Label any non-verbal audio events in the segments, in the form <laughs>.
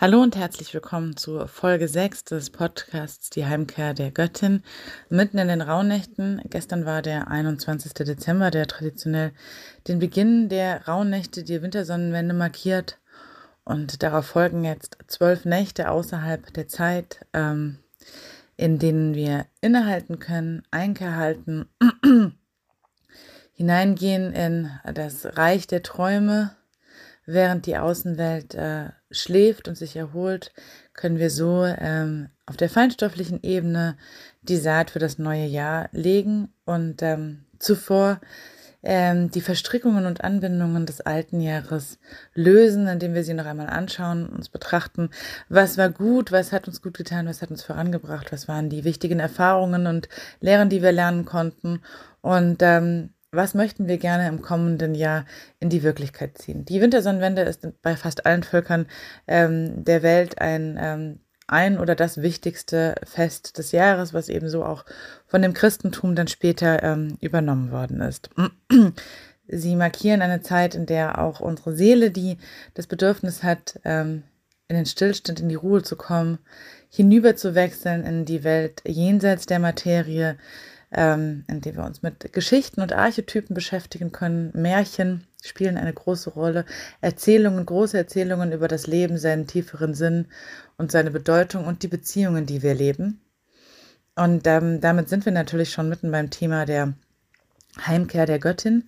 Hallo und herzlich willkommen zu Folge 6 des Podcasts Die Heimkehr der Göttin mitten in den Rauhnächten. Gestern war der 21. Dezember, der traditionell den Beginn der Rauhnächte, die Wintersonnenwende markiert. Und darauf folgen jetzt zwölf Nächte außerhalb der Zeit, ähm, in denen wir innehalten können, Einkehr halten, <clears throat> hineingehen in das Reich der Träume, während die Außenwelt äh, schläft und sich erholt, können wir so ähm, auf der feinstofflichen Ebene die Saat für das neue Jahr legen und ähm, zuvor ähm, die Verstrickungen und Anbindungen des alten Jahres lösen, indem wir sie noch einmal anschauen, uns betrachten, was war gut, was hat uns gut getan, was hat uns vorangebracht, was waren die wichtigen Erfahrungen und Lehren, die wir lernen konnten. Und ähm, was möchten wir gerne im kommenden Jahr in die Wirklichkeit ziehen? Die Wintersonnenwende ist bei fast allen Völkern ähm, der Welt ein, ähm, ein oder das wichtigste Fest des Jahres, was ebenso auch von dem Christentum dann später ähm, übernommen worden ist. <clears throat> Sie markieren eine Zeit, in der auch unsere Seele, die das Bedürfnis hat, ähm, in den Stillstand, in die Ruhe zu kommen, hinüber zu wechseln in die Welt jenseits der Materie, ähm, in dem wir uns mit Geschichten und Archetypen beschäftigen können. Märchen spielen eine große Rolle. Erzählungen, große Erzählungen über das Leben, seinen tieferen Sinn und seine Bedeutung und die Beziehungen, die wir leben. Und ähm, damit sind wir natürlich schon mitten beim Thema der Heimkehr der Göttin.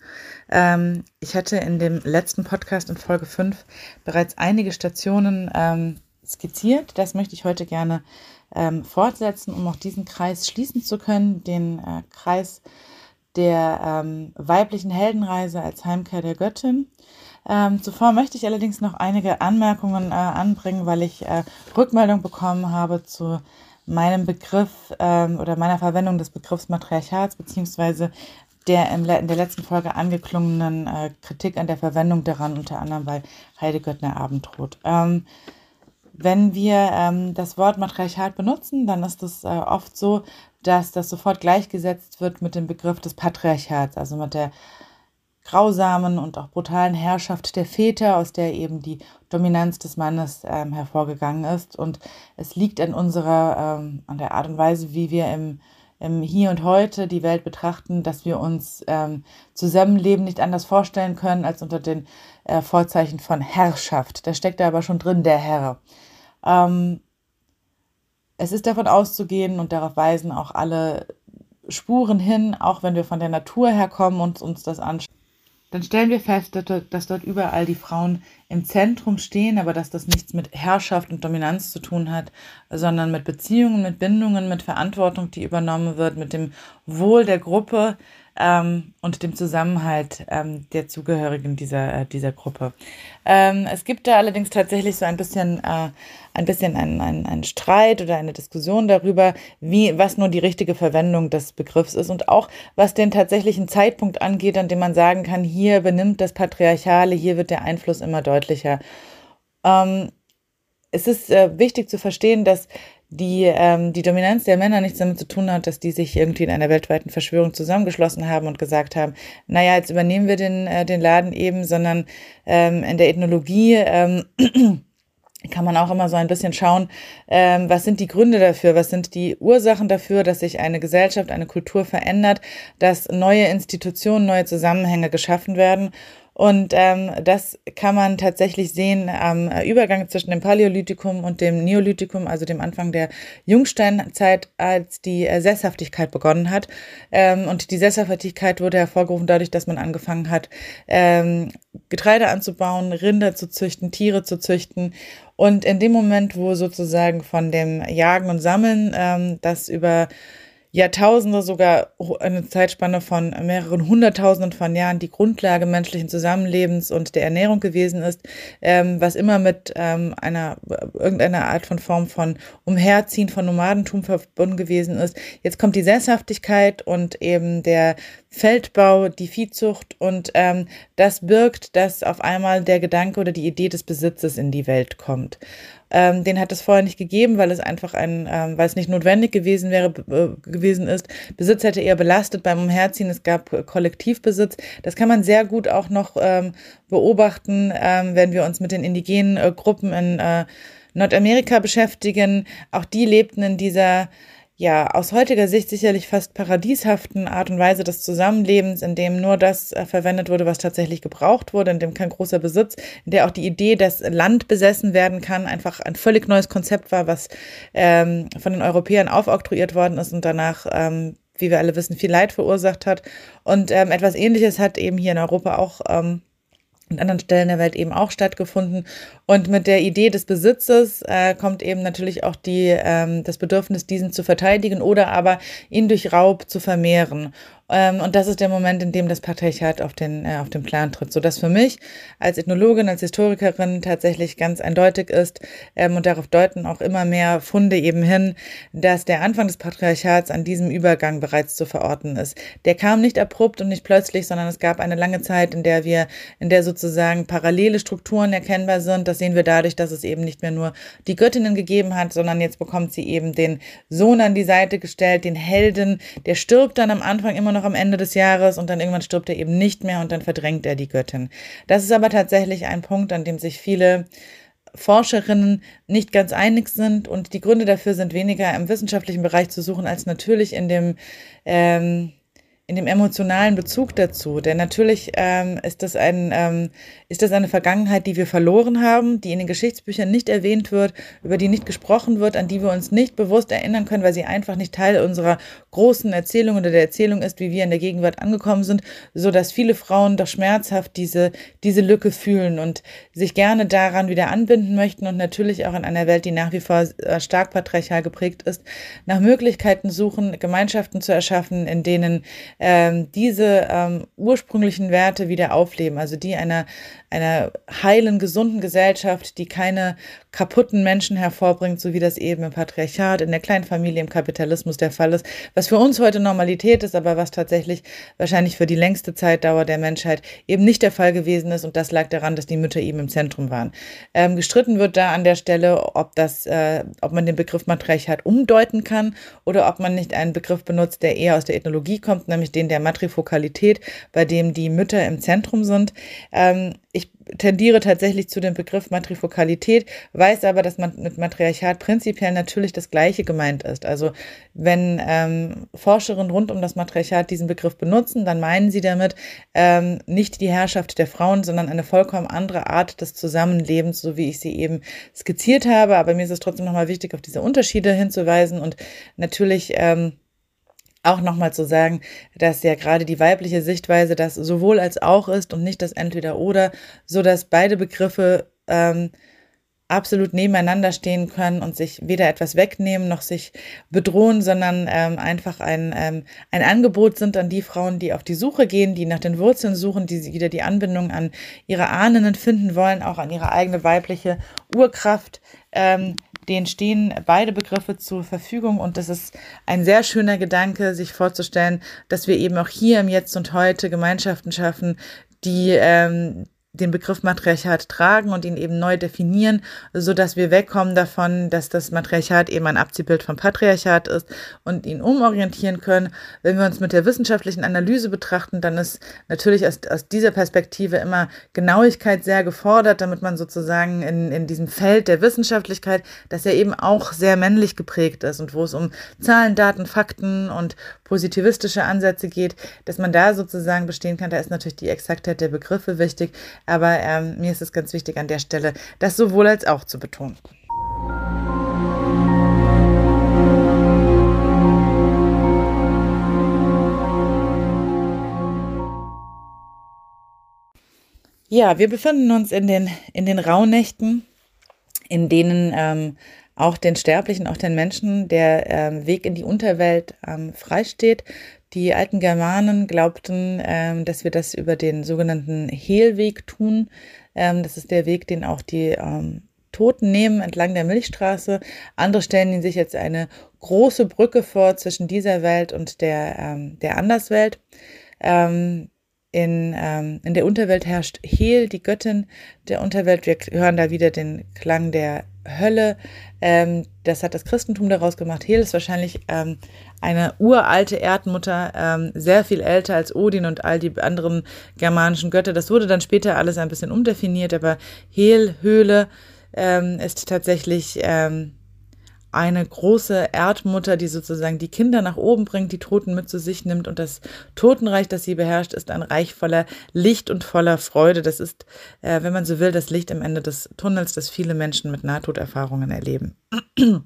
Ähm, ich hatte in dem letzten Podcast in Folge 5 bereits einige Stationen ähm, skizziert. Das möchte ich heute gerne ähm, fortsetzen, um auch diesen Kreis schließen zu können, den äh, Kreis der ähm, weiblichen Heldenreise als Heimkehr der Göttin. Ähm, zuvor möchte ich allerdings noch einige Anmerkungen äh, anbringen, weil ich äh, Rückmeldung bekommen habe zu meinem Begriff ähm, oder meiner Verwendung des Begriffs Matriarchats, beziehungsweise der in der letzten Folge angeklungenen äh, Kritik an der Verwendung daran, unter anderem bei Heide Göttner Abendrot. Ähm, wenn wir ähm, das Wort Matriarchat benutzen, dann ist es äh, oft so, dass das sofort gleichgesetzt wird mit dem Begriff des Patriarchats, also mit der grausamen und auch brutalen Herrschaft der Väter, aus der eben die Dominanz des Mannes ähm, hervorgegangen ist. Und es liegt an unserer, ähm, an der Art und Weise, wie wir im, im Hier und Heute die Welt betrachten, dass wir uns ähm, Zusammenleben nicht anders vorstellen können als unter den äh, Vorzeichen von Herrschaft. Da steckt da aber schon drin der Herr. Ähm, es ist davon auszugehen und darauf weisen auch alle Spuren hin, auch wenn wir von der Natur herkommen und uns das anschauen. Dann stellen wir fest, dass dort überall die Frauen im Zentrum stehen, aber dass das nichts mit Herrschaft und Dominanz zu tun hat, sondern mit Beziehungen, mit Bindungen, mit Verantwortung, die übernommen wird, mit dem Wohl der Gruppe, ähm, und dem Zusammenhalt ähm, der Zugehörigen dieser, äh, dieser Gruppe. Ähm, es gibt da allerdings tatsächlich so ein bisschen, äh, ein bisschen einen, einen, einen Streit oder eine Diskussion darüber, wie, was nur die richtige Verwendung des Begriffs ist und auch was den tatsächlichen Zeitpunkt angeht, an dem man sagen kann, hier benimmt das Patriarchale, hier wird der Einfluss immer deutlicher. Ähm, es ist äh, wichtig zu verstehen, dass die ähm, die Dominanz der Männer nichts damit zu tun hat, dass die sich irgendwie in einer weltweiten Verschwörung zusammengeschlossen haben und gesagt haben, naja, jetzt übernehmen wir den, äh, den Laden eben, sondern ähm, in der Ethnologie ähm, <clears throat> kann man auch immer so ein bisschen schauen, ähm, was sind die Gründe dafür, was sind die Ursachen dafür, dass sich eine Gesellschaft, eine Kultur verändert, dass neue Institutionen, neue Zusammenhänge geschaffen werden und ähm, das kann man tatsächlich sehen am Übergang zwischen dem Paläolithikum und dem Neolithikum, also dem Anfang der Jungsteinzeit, als die äh, Sesshaftigkeit begonnen hat. Ähm, und die Sesshaftigkeit wurde hervorgerufen dadurch, dass man angefangen hat, ähm, Getreide anzubauen, Rinder zu züchten, Tiere zu züchten. Und in dem Moment, wo sozusagen von dem Jagen und Sammeln ähm, das über Jahrtausende, sogar eine Zeitspanne von mehreren Hunderttausenden von Jahren die Grundlage menschlichen Zusammenlebens und der Ernährung gewesen ist, ähm, was immer mit ähm, einer irgendeiner Art von Form von Umherziehen, von Nomadentum verbunden gewesen ist. Jetzt kommt die Sesshaftigkeit und eben der Feldbau, die Viehzucht und ähm, das birgt, dass auf einmal der Gedanke oder die Idee des Besitzes in die Welt kommt. Ähm, den hat es vorher nicht gegeben, weil es einfach ein, ähm, weil es nicht notwendig gewesen wäre, äh, gewesen ist. Besitz hätte eher belastet beim Umherziehen. Es gab Kollektivbesitz. Das kann man sehr gut auch noch ähm, beobachten, ähm, wenn wir uns mit den indigenen äh, Gruppen in äh, Nordamerika beschäftigen. Auch die lebten in dieser ja, aus heutiger Sicht sicherlich fast paradieshaften Art und Weise des Zusammenlebens, in dem nur das äh, verwendet wurde, was tatsächlich gebraucht wurde, in dem kein großer Besitz, in der auch die Idee, dass Land besessen werden kann, einfach ein völlig neues Konzept war, was ähm, von den Europäern aufoktroyiert worden ist und danach ähm, wie wir alle wissen, viel Leid verursacht hat. Und ähm, etwas Ähnliches hat eben hier in Europa auch ähm, an anderen Stellen der Welt eben auch stattgefunden. Und mit der Idee des Besitzes äh, kommt eben natürlich auch die, ähm, das Bedürfnis, diesen zu verteidigen oder aber ihn durch Raub zu vermehren. Ähm, und das ist der Moment, in dem das Patriarchat auf den, äh, auf den Plan tritt. Sodass für mich als Ethnologin, als Historikerin tatsächlich ganz eindeutig ist, ähm, und darauf deuten auch immer mehr Funde eben hin, dass der Anfang des Patriarchats an diesem Übergang bereits zu verorten ist. Der kam nicht abrupt und nicht plötzlich, sondern es gab eine lange Zeit, in der wir, in der sozusagen parallele Strukturen erkennbar sind. Das sehen wir dadurch, dass es eben nicht mehr nur die Göttinnen gegeben hat, sondern jetzt bekommt sie eben den Sohn an die Seite gestellt, den Helden, der stirbt dann am Anfang immer noch noch am Ende des Jahres und dann irgendwann stirbt er eben nicht mehr und dann verdrängt er die Göttin. Das ist aber tatsächlich ein Punkt, an dem sich viele Forscherinnen nicht ganz einig sind und die Gründe dafür sind weniger im wissenschaftlichen Bereich zu suchen als natürlich in dem ähm, in dem emotionalen Bezug dazu. Denn natürlich ähm, ist, das ein, ähm, ist das eine Vergangenheit, die wir verloren haben, die in den Geschichtsbüchern nicht erwähnt wird, über die nicht gesprochen wird, an die wir uns nicht bewusst erinnern können, weil sie einfach nicht Teil unserer großen Erzählung oder der Erzählung ist, wie wir in der Gegenwart angekommen sind, so dass viele Frauen doch schmerzhaft diese, diese Lücke fühlen und sich gerne daran wieder anbinden möchten und natürlich auch in einer Welt, die nach wie vor äh, stark patriarchal geprägt ist, nach Möglichkeiten suchen, Gemeinschaften zu erschaffen, in denen ähm, diese ähm, ursprünglichen Werte wieder aufleben, also die einer, einer heilen, gesunden Gesellschaft, die keine kaputten Menschen hervorbringt, so wie das eben im Patriarchat, in der Kleinfamilie, im Kapitalismus der Fall ist, was für uns heute Normalität ist, aber was tatsächlich wahrscheinlich für die längste Zeitdauer der Menschheit eben nicht der Fall gewesen ist. Und das lag daran, dass die Mütter eben im Zentrum waren. Ähm, gestritten wird da an der Stelle, ob das, äh, ob man den Begriff Matriarchat umdeuten kann oder ob man nicht einen Begriff benutzt, der eher aus der Ethnologie kommt, nämlich den der Matrifokalität, bei dem die Mütter im Zentrum sind. Ähm, ich tendiere tatsächlich zu dem Begriff Matrifokalität, weiß aber, dass man mit Matriarchat prinzipiell natürlich das Gleiche gemeint ist. Also wenn ähm, Forscherinnen rund um das Matriarchat diesen Begriff benutzen, dann meinen sie damit ähm, nicht die Herrschaft der Frauen, sondern eine vollkommen andere Art des Zusammenlebens, so wie ich sie eben skizziert habe. Aber mir ist es trotzdem nochmal wichtig, auf diese Unterschiede hinzuweisen und natürlich ähm, auch nochmal zu sagen, dass ja gerade die weibliche Sichtweise das sowohl als auch ist und nicht das entweder oder, so dass beide Begriffe ähm, absolut nebeneinander stehen können und sich weder etwas wegnehmen noch sich bedrohen, sondern ähm, einfach ein, ähm, ein Angebot sind an die Frauen, die auf die Suche gehen, die nach den Wurzeln suchen, die wieder die Anbindung an ihre Ahnen finden wollen, auch an ihre eigene weibliche Urkraft. Ähm, denen stehen beide Begriffe zur Verfügung und das ist ein sehr schöner Gedanke, sich vorzustellen, dass wir eben auch hier im Jetzt und Heute Gemeinschaften schaffen, die ähm, den Begriff Matriarchat tragen und ihn eben neu definieren, so dass wir wegkommen davon, dass das Matriarchat eben ein Abziehbild vom Patriarchat ist und ihn umorientieren können. Wenn wir uns mit der wissenschaftlichen Analyse betrachten, dann ist natürlich aus, aus dieser Perspektive immer Genauigkeit sehr gefordert, damit man sozusagen in, in diesem Feld der Wissenschaftlichkeit, das ja eben auch sehr männlich geprägt ist und wo es um Zahlen, Daten, Fakten und positivistische Ansätze geht, dass man da sozusagen bestehen kann. Da ist natürlich die Exaktheit der Begriffe wichtig. Aber ähm, mir ist es ganz wichtig an der Stelle, das sowohl als auch zu betonen. Ja, wir befinden uns in den, in den Rauhnächten, in denen ähm, auch den Sterblichen, auch den Menschen der ähm, Weg in die Unterwelt ähm, freisteht. Die alten Germanen glaubten, ähm, dass wir das über den sogenannten Heelweg tun. Ähm, das ist der Weg, den auch die ähm, Toten nehmen entlang der Milchstraße. Andere stellen sich jetzt eine große Brücke vor zwischen dieser Welt und der, ähm, der Anderswelt. Ähm, in, ähm, in der Unterwelt herrscht Hel, die Göttin der Unterwelt. Wir hören da wieder den Klang der Hölle. Ähm, das hat das Christentum daraus gemacht. Hel ist wahrscheinlich ähm, eine uralte Erdmutter, ähm, sehr viel älter als Odin und all die anderen germanischen Götter. Das wurde dann später alles ein bisschen umdefiniert, aber Hel, Höhle, ähm, ist tatsächlich ähm, eine große Erdmutter, die sozusagen die Kinder nach oben bringt, die Toten mit zu sich nimmt und das Totenreich, das sie beherrscht, ist ein Reich voller Licht und voller Freude. Das ist, äh, wenn man so will, das Licht am Ende des Tunnels, das viele Menschen mit Nahtoderfahrungen erleben. <clears throat>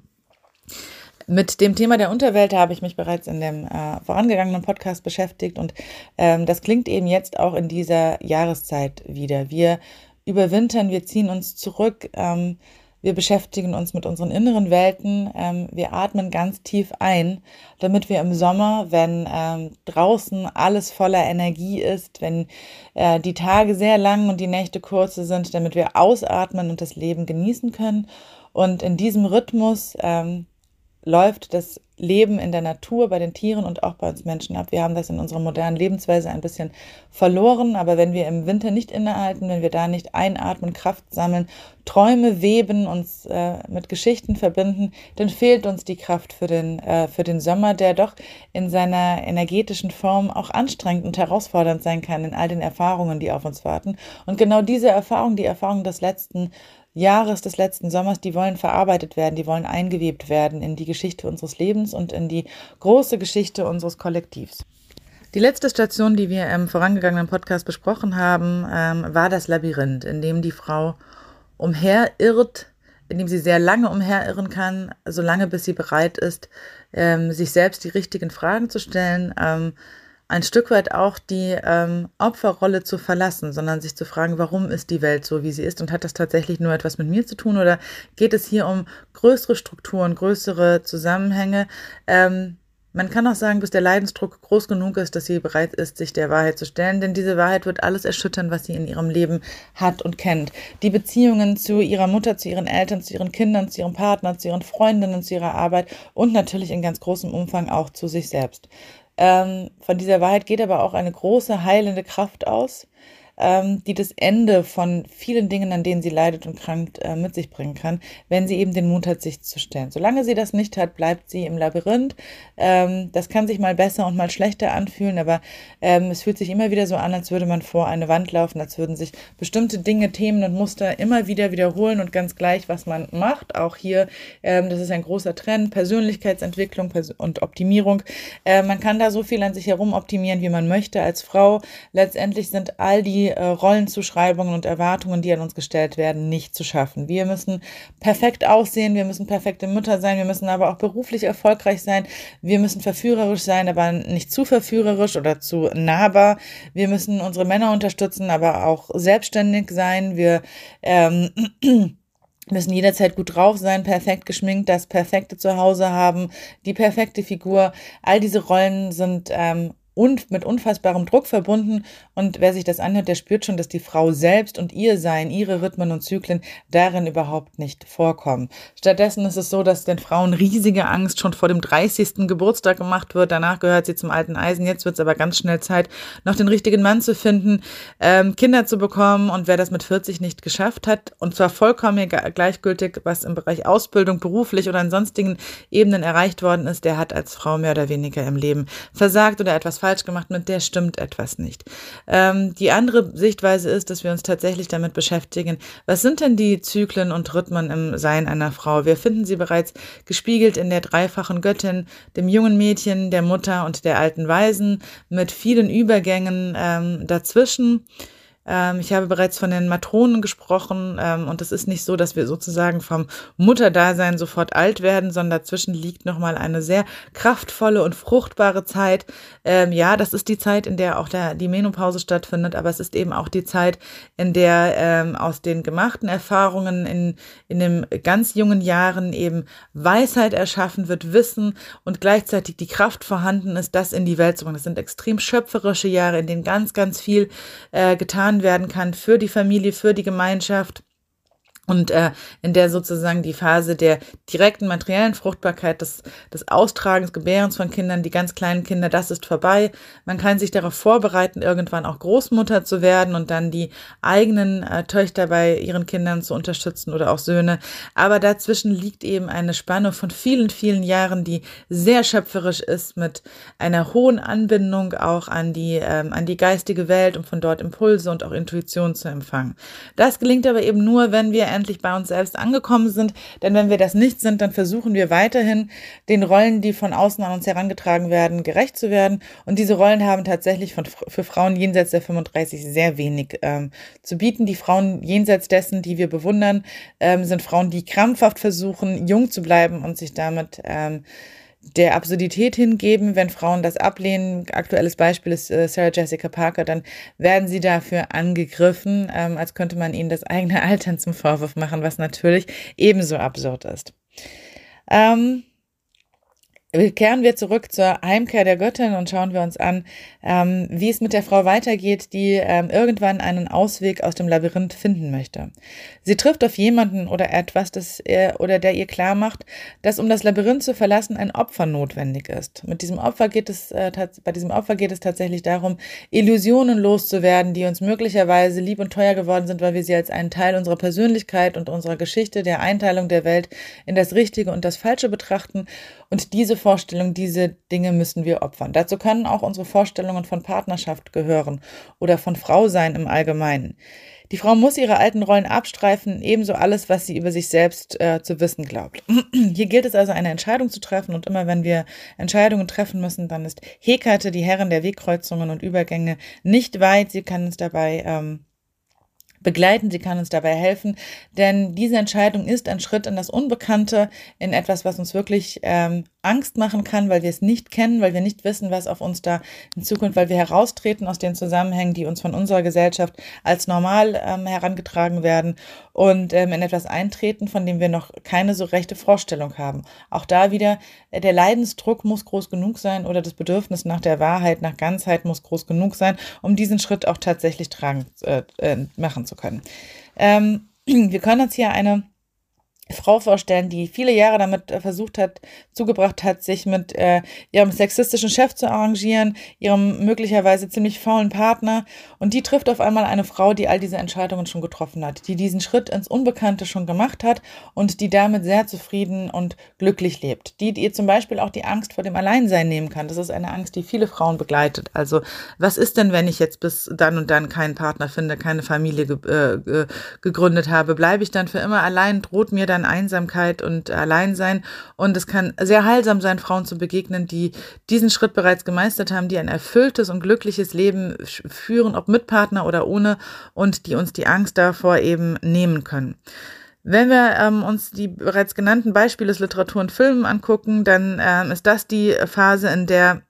Mit dem Thema der Unterwelt habe ich mich bereits in dem äh, vorangegangenen Podcast beschäftigt und ähm, das klingt eben jetzt auch in dieser Jahreszeit wieder. Wir überwintern, wir ziehen uns zurück. Ähm, wir beschäftigen uns mit unseren inneren Welten. Ähm, wir atmen ganz tief ein, damit wir im Sommer, wenn ähm, draußen alles voller Energie ist, wenn äh, die Tage sehr lang und die Nächte kurze sind, damit wir ausatmen und das Leben genießen können. Und in diesem Rhythmus ähm, läuft das Leben in der Natur, bei den Tieren und auch bei uns Menschen ab. Wir haben das in unserer modernen Lebensweise ein bisschen verloren, aber wenn wir im Winter nicht innehalten, wenn wir da nicht einatmen, Kraft sammeln, Träume weben, uns äh, mit Geschichten verbinden, dann fehlt uns die Kraft für den, äh, für den Sommer, der doch in seiner energetischen Form auch anstrengend und herausfordernd sein kann in all den Erfahrungen, die auf uns warten. Und genau diese Erfahrung, die Erfahrung des letzten Jahres des letzten Sommers, die wollen verarbeitet werden, die wollen eingewebt werden in die Geschichte unseres Lebens und in die große Geschichte unseres Kollektivs. Die letzte Station, die wir im vorangegangenen Podcast besprochen haben, ähm, war das Labyrinth, in dem die Frau umherirrt, in dem sie sehr lange umherirren kann, solange bis sie bereit ist, ähm, sich selbst die richtigen Fragen zu stellen, ähm, ein Stück weit auch die ähm, Opferrolle zu verlassen, sondern sich zu fragen, warum ist die Welt so, wie sie ist und hat das tatsächlich nur etwas mit mir zu tun oder geht es hier um größere Strukturen, größere Zusammenhänge? Ähm, man kann auch sagen, bis der Leidensdruck groß genug ist, dass sie bereit ist, sich der Wahrheit zu stellen, denn diese Wahrheit wird alles erschüttern, was sie in ihrem Leben hat und kennt. Die Beziehungen zu ihrer Mutter, zu ihren Eltern, zu ihren Kindern, zu ihrem Partner, zu ihren Freundinnen, zu ihrer Arbeit und natürlich in ganz großem Umfang auch zu sich selbst. Ähm, von dieser Wahrheit geht aber auch eine große heilende Kraft aus ähm, die das Ende von vielen Dingen, an denen sie leidet und krankt, äh, mit sich bringen kann, wenn sie eben den Mut hat, sich zu stellen. Solange sie das nicht hat, bleibt sie im Labyrinth. Ähm, das kann sich mal besser und mal schlechter anfühlen, aber ähm, es fühlt sich immer wieder so an, als würde man vor eine Wand laufen, als würden sich bestimmte Dinge, Themen und Muster immer wieder wiederholen und ganz gleich, was man macht. Auch hier, ähm, das ist ein großer Trend, Persönlichkeitsentwicklung und Optimierung. Äh, man kann da so viel an sich herum optimieren, wie man möchte als Frau. Letztendlich sind all die äh, Rollenzuschreibungen und Erwartungen, die an uns gestellt werden, nicht zu schaffen. Wir müssen perfekt aussehen, wir müssen perfekte Mütter sein, wir müssen aber auch beruflich erfolgreich sein, wir müssen verführerisch sein, aber nicht zu verführerisch oder zu nahbar. Wir müssen unsere Männer unterstützen, aber auch selbstständig sein. Wir ähm, <clears throat> müssen jederzeit gut drauf sein, perfekt geschminkt, das perfekte Zuhause haben, die perfekte Figur. All diese Rollen sind ähm, und mit unfassbarem Druck verbunden. Und wer sich das anhört, der spürt schon, dass die Frau selbst und ihr Sein, ihre Rhythmen und Zyklen darin überhaupt nicht vorkommen. Stattdessen ist es so, dass den Frauen riesige Angst schon vor dem 30. Geburtstag gemacht wird. Danach gehört sie zum alten Eisen. Jetzt wird es aber ganz schnell Zeit, noch den richtigen Mann zu finden, ähm, Kinder zu bekommen. Und wer das mit 40 nicht geschafft hat, und zwar vollkommen gleichgültig, was im Bereich Ausbildung, beruflich oder an sonstigen Ebenen erreicht worden ist, der hat als Frau mehr oder weniger im Leben versagt oder etwas falsch gemacht, mit der stimmt etwas nicht. Ähm, die andere Sichtweise ist, dass wir uns tatsächlich damit beschäftigen, was sind denn die Zyklen und Rhythmen im Sein einer Frau? Wir finden sie bereits gespiegelt in der dreifachen Göttin, dem jungen Mädchen, der Mutter und der alten Weisen, mit vielen Übergängen ähm, dazwischen. Ähm, ich habe bereits von den Matronen gesprochen ähm, und es ist nicht so, dass wir sozusagen vom Mutterdasein sofort alt werden, sondern dazwischen liegt nochmal eine sehr kraftvolle und fruchtbare Zeit. Ähm, ja, das ist die Zeit, in der auch der, die Menopause stattfindet, aber es ist eben auch die Zeit, in der ähm, aus den gemachten Erfahrungen in, in den ganz jungen Jahren eben Weisheit erschaffen wird, Wissen und gleichzeitig die Kraft vorhanden ist, das in die Welt zu bringen. Das sind extrem schöpferische Jahre, in denen ganz, ganz viel äh, getan getan werden kann für die Familie, für die Gemeinschaft und äh, in der sozusagen die Phase der direkten materiellen Fruchtbarkeit, des, des Austragens, Gebärens von Kindern, die ganz kleinen Kinder, das ist vorbei. Man kann sich darauf vorbereiten, irgendwann auch Großmutter zu werden und dann die eigenen äh, Töchter bei ihren Kindern zu unterstützen oder auch Söhne. Aber dazwischen liegt eben eine Spanne von vielen, vielen Jahren, die sehr schöpferisch ist, mit einer hohen Anbindung auch an die, ähm, an die geistige Welt, um von dort Impulse und auch Intuition zu empfangen. Das gelingt aber eben nur, wenn wir endlich bei uns selbst angekommen sind. Denn wenn wir das nicht sind, dann versuchen wir weiterhin, den Rollen, die von außen an uns herangetragen werden, gerecht zu werden. Und diese Rollen haben tatsächlich von, für Frauen jenseits der 35 sehr wenig ähm, zu bieten. Die Frauen jenseits dessen, die wir bewundern, ähm, sind Frauen, die krampfhaft versuchen, jung zu bleiben und sich damit ähm, der Absurdität hingeben, wenn Frauen das ablehnen. Aktuelles Beispiel ist äh, Sarah Jessica Parker, dann werden sie dafür angegriffen, ähm, als könnte man ihnen das eigene Altern zum Vorwurf machen, was natürlich ebenso absurd ist. Ähm, kehren wir zurück zur Heimkehr der Göttin und schauen wir uns an, ähm, wie es mit der Frau weitergeht, die ähm, irgendwann einen Ausweg aus dem Labyrinth finden möchte. Sie trifft auf jemanden oder etwas, das er oder der ihr klar macht, dass um das Labyrinth zu verlassen ein Opfer notwendig ist. Mit diesem Opfer geht es äh, bei diesem Opfer geht es tatsächlich darum, Illusionen loszuwerden, die uns möglicherweise lieb und teuer geworden sind, weil wir sie als einen Teil unserer Persönlichkeit und unserer Geschichte, der Einteilung der Welt in das Richtige und das Falsche betrachten und diese Vorstellung, diese Dinge müssen wir opfern. Dazu können auch unsere Vorstellungen von Partnerschaft gehören oder von Frau sein im Allgemeinen. Die Frau muss ihre alten Rollen abstreifen, ebenso alles, was sie über sich selbst äh, zu wissen glaubt. <clears throat> Hier gilt es also, eine Entscheidung zu treffen und immer wenn wir Entscheidungen treffen müssen, dann ist Hekate, die Herrin der Wegkreuzungen und Übergänge, nicht weit. Sie kann uns dabei ähm, begleiten, sie kann uns dabei helfen, denn diese Entscheidung ist ein Schritt in das Unbekannte, in etwas, was uns wirklich ähm, Angst machen kann, weil wir es nicht kennen, weil wir nicht wissen, was auf uns da in Zukunft, weil wir heraustreten aus den Zusammenhängen, die uns von unserer Gesellschaft als normal ähm, herangetragen werden und ähm, in etwas eintreten, von dem wir noch keine so rechte Vorstellung haben. Auch da wieder, äh, der Leidensdruck muss groß genug sein oder das Bedürfnis nach der Wahrheit, nach Ganzheit muss groß genug sein, um diesen Schritt auch tatsächlich tragen, äh, äh, machen zu können. Ähm, <clears throat> wir können uns hier eine Frau vorstellen, die viele Jahre damit äh, versucht hat, zugebracht hat, sich mit äh, ihrem sexistischen Chef zu arrangieren, ihrem möglicherweise ziemlich faulen Partner. Und die trifft auf einmal eine Frau, die all diese Entscheidungen schon getroffen hat, die diesen Schritt ins Unbekannte schon gemacht hat und die damit sehr zufrieden und glücklich lebt. Die, die ihr zum Beispiel auch die Angst vor dem Alleinsein nehmen kann. Das ist eine Angst, die viele Frauen begleitet. Also, was ist denn, wenn ich jetzt bis dann und dann keinen Partner finde, keine Familie ge äh, gegründet habe? Bleibe ich dann für immer allein? Droht mir dann dann Einsamkeit und Alleinsein. Und es kann sehr heilsam sein, Frauen zu begegnen, die diesen Schritt bereits gemeistert haben, die ein erfülltes und glückliches Leben führen, ob mit Partner oder ohne, und die uns die Angst davor eben nehmen können. Wenn wir ähm, uns die bereits genannten Beispiele aus Literatur und Filmen angucken, dann ähm, ist das die Phase, in der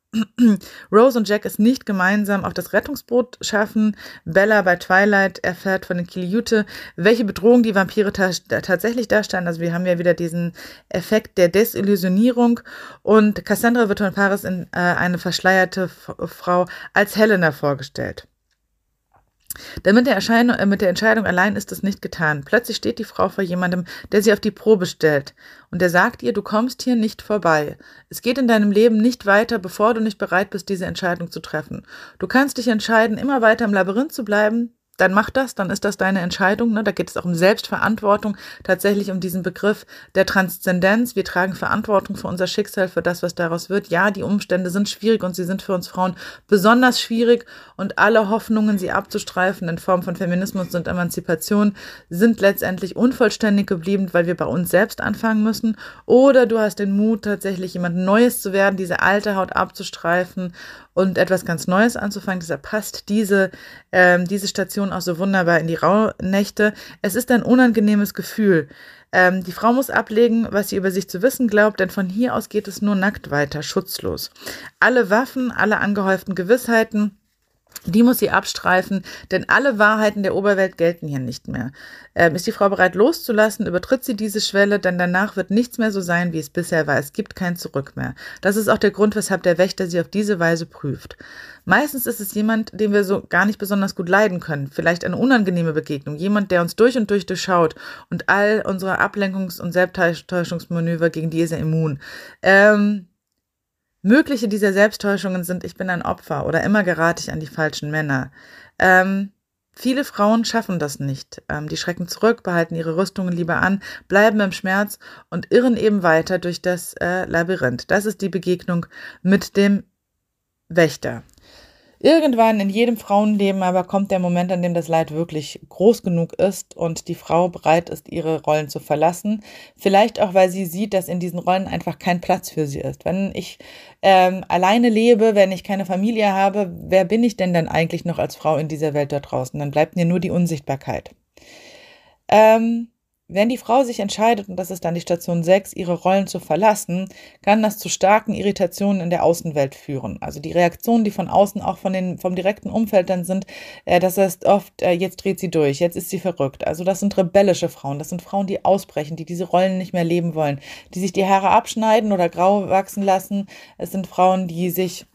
Rose und Jack es nicht gemeinsam auf das Rettungsboot schaffen. Bella bei Twilight erfährt von den Kiliute, welche Bedrohung die Vampire ta tatsächlich darstellen. Also wir haben ja wieder diesen Effekt der Desillusionierung. Und Cassandra wird von Paris in äh, eine verschleierte Frau als Helena vorgestellt. Denn mit der, äh, mit der Entscheidung allein ist es nicht getan. Plötzlich steht die Frau vor jemandem, der sie auf die Probe stellt. Und der sagt ihr, du kommst hier nicht vorbei. Es geht in deinem Leben nicht weiter, bevor du nicht bereit bist, diese Entscheidung zu treffen. Du kannst dich entscheiden, immer weiter im Labyrinth zu bleiben, dann mach das, dann ist das deine Entscheidung. Ne? Da geht es auch um Selbstverantwortung, tatsächlich um diesen Begriff der Transzendenz. Wir tragen Verantwortung für unser Schicksal, für das, was daraus wird. Ja, die Umstände sind schwierig und sie sind für uns Frauen besonders schwierig und alle Hoffnungen, sie abzustreifen in Form von Feminismus und Emanzipation, sind letztendlich unvollständig geblieben, weil wir bei uns selbst anfangen müssen. Oder du hast den Mut, tatsächlich jemand Neues zu werden, diese alte Haut abzustreifen und etwas ganz Neues anzufangen. Deshalb passt diese, ähm, diese Station auch so wunderbar in die Rauhnächte. Es ist ein unangenehmes Gefühl. Ähm, die Frau muss ablegen, was sie über sich zu wissen glaubt, denn von hier aus geht es nur nackt weiter, schutzlos. Alle Waffen, alle angehäuften Gewissheiten, die muss sie abstreifen, denn alle Wahrheiten der Oberwelt gelten hier nicht mehr. Ähm, ist die Frau bereit loszulassen, übertritt sie diese Schwelle, denn danach wird nichts mehr so sein, wie es bisher war. Es gibt kein Zurück mehr. Das ist auch der Grund, weshalb der Wächter sie auf diese Weise prüft. Meistens ist es jemand, den wir so gar nicht besonders gut leiden können. Vielleicht eine unangenehme Begegnung. Jemand, der uns durch und durch durchschaut und all unsere Ablenkungs- und Selbsttäuschungsmanöver, gegen die ist er immun. Ähm, Mögliche dieser Selbsttäuschungen sind, ich bin ein Opfer oder immer gerate ich an die falschen Männer. Ähm, viele Frauen schaffen das nicht. Ähm, die schrecken zurück, behalten ihre Rüstungen lieber an, bleiben im Schmerz und irren eben weiter durch das äh, Labyrinth. Das ist die Begegnung mit dem Wächter. Irgendwann in jedem Frauenleben aber kommt der Moment, an dem das Leid wirklich groß genug ist und die Frau bereit ist, ihre Rollen zu verlassen. Vielleicht auch, weil sie sieht, dass in diesen Rollen einfach kein Platz für sie ist. Wenn ich ähm, alleine lebe, wenn ich keine Familie habe, wer bin ich denn dann eigentlich noch als Frau in dieser Welt da draußen? Dann bleibt mir nur die Unsichtbarkeit. Ähm, wenn die Frau sich entscheidet, und das ist dann die Station 6, ihre Rollen zu verlassen, kann das zu starken Irritationen in der Außenwelt führen. Also die Reaktionen, die von außen, auch von den, vom direkten Umfeld dann sind, äh, das heißt oft, äh, jetzt dreht sie durch, jetzt ist sie verrückt. Also das sind rebellische Frauen, das sind Frauen, die ausbrechen, die diese Rollen nicht mehr leben wollen, die sich die Haare abschneiden oder grau wachsen lassen. Es sind Frauen, die sich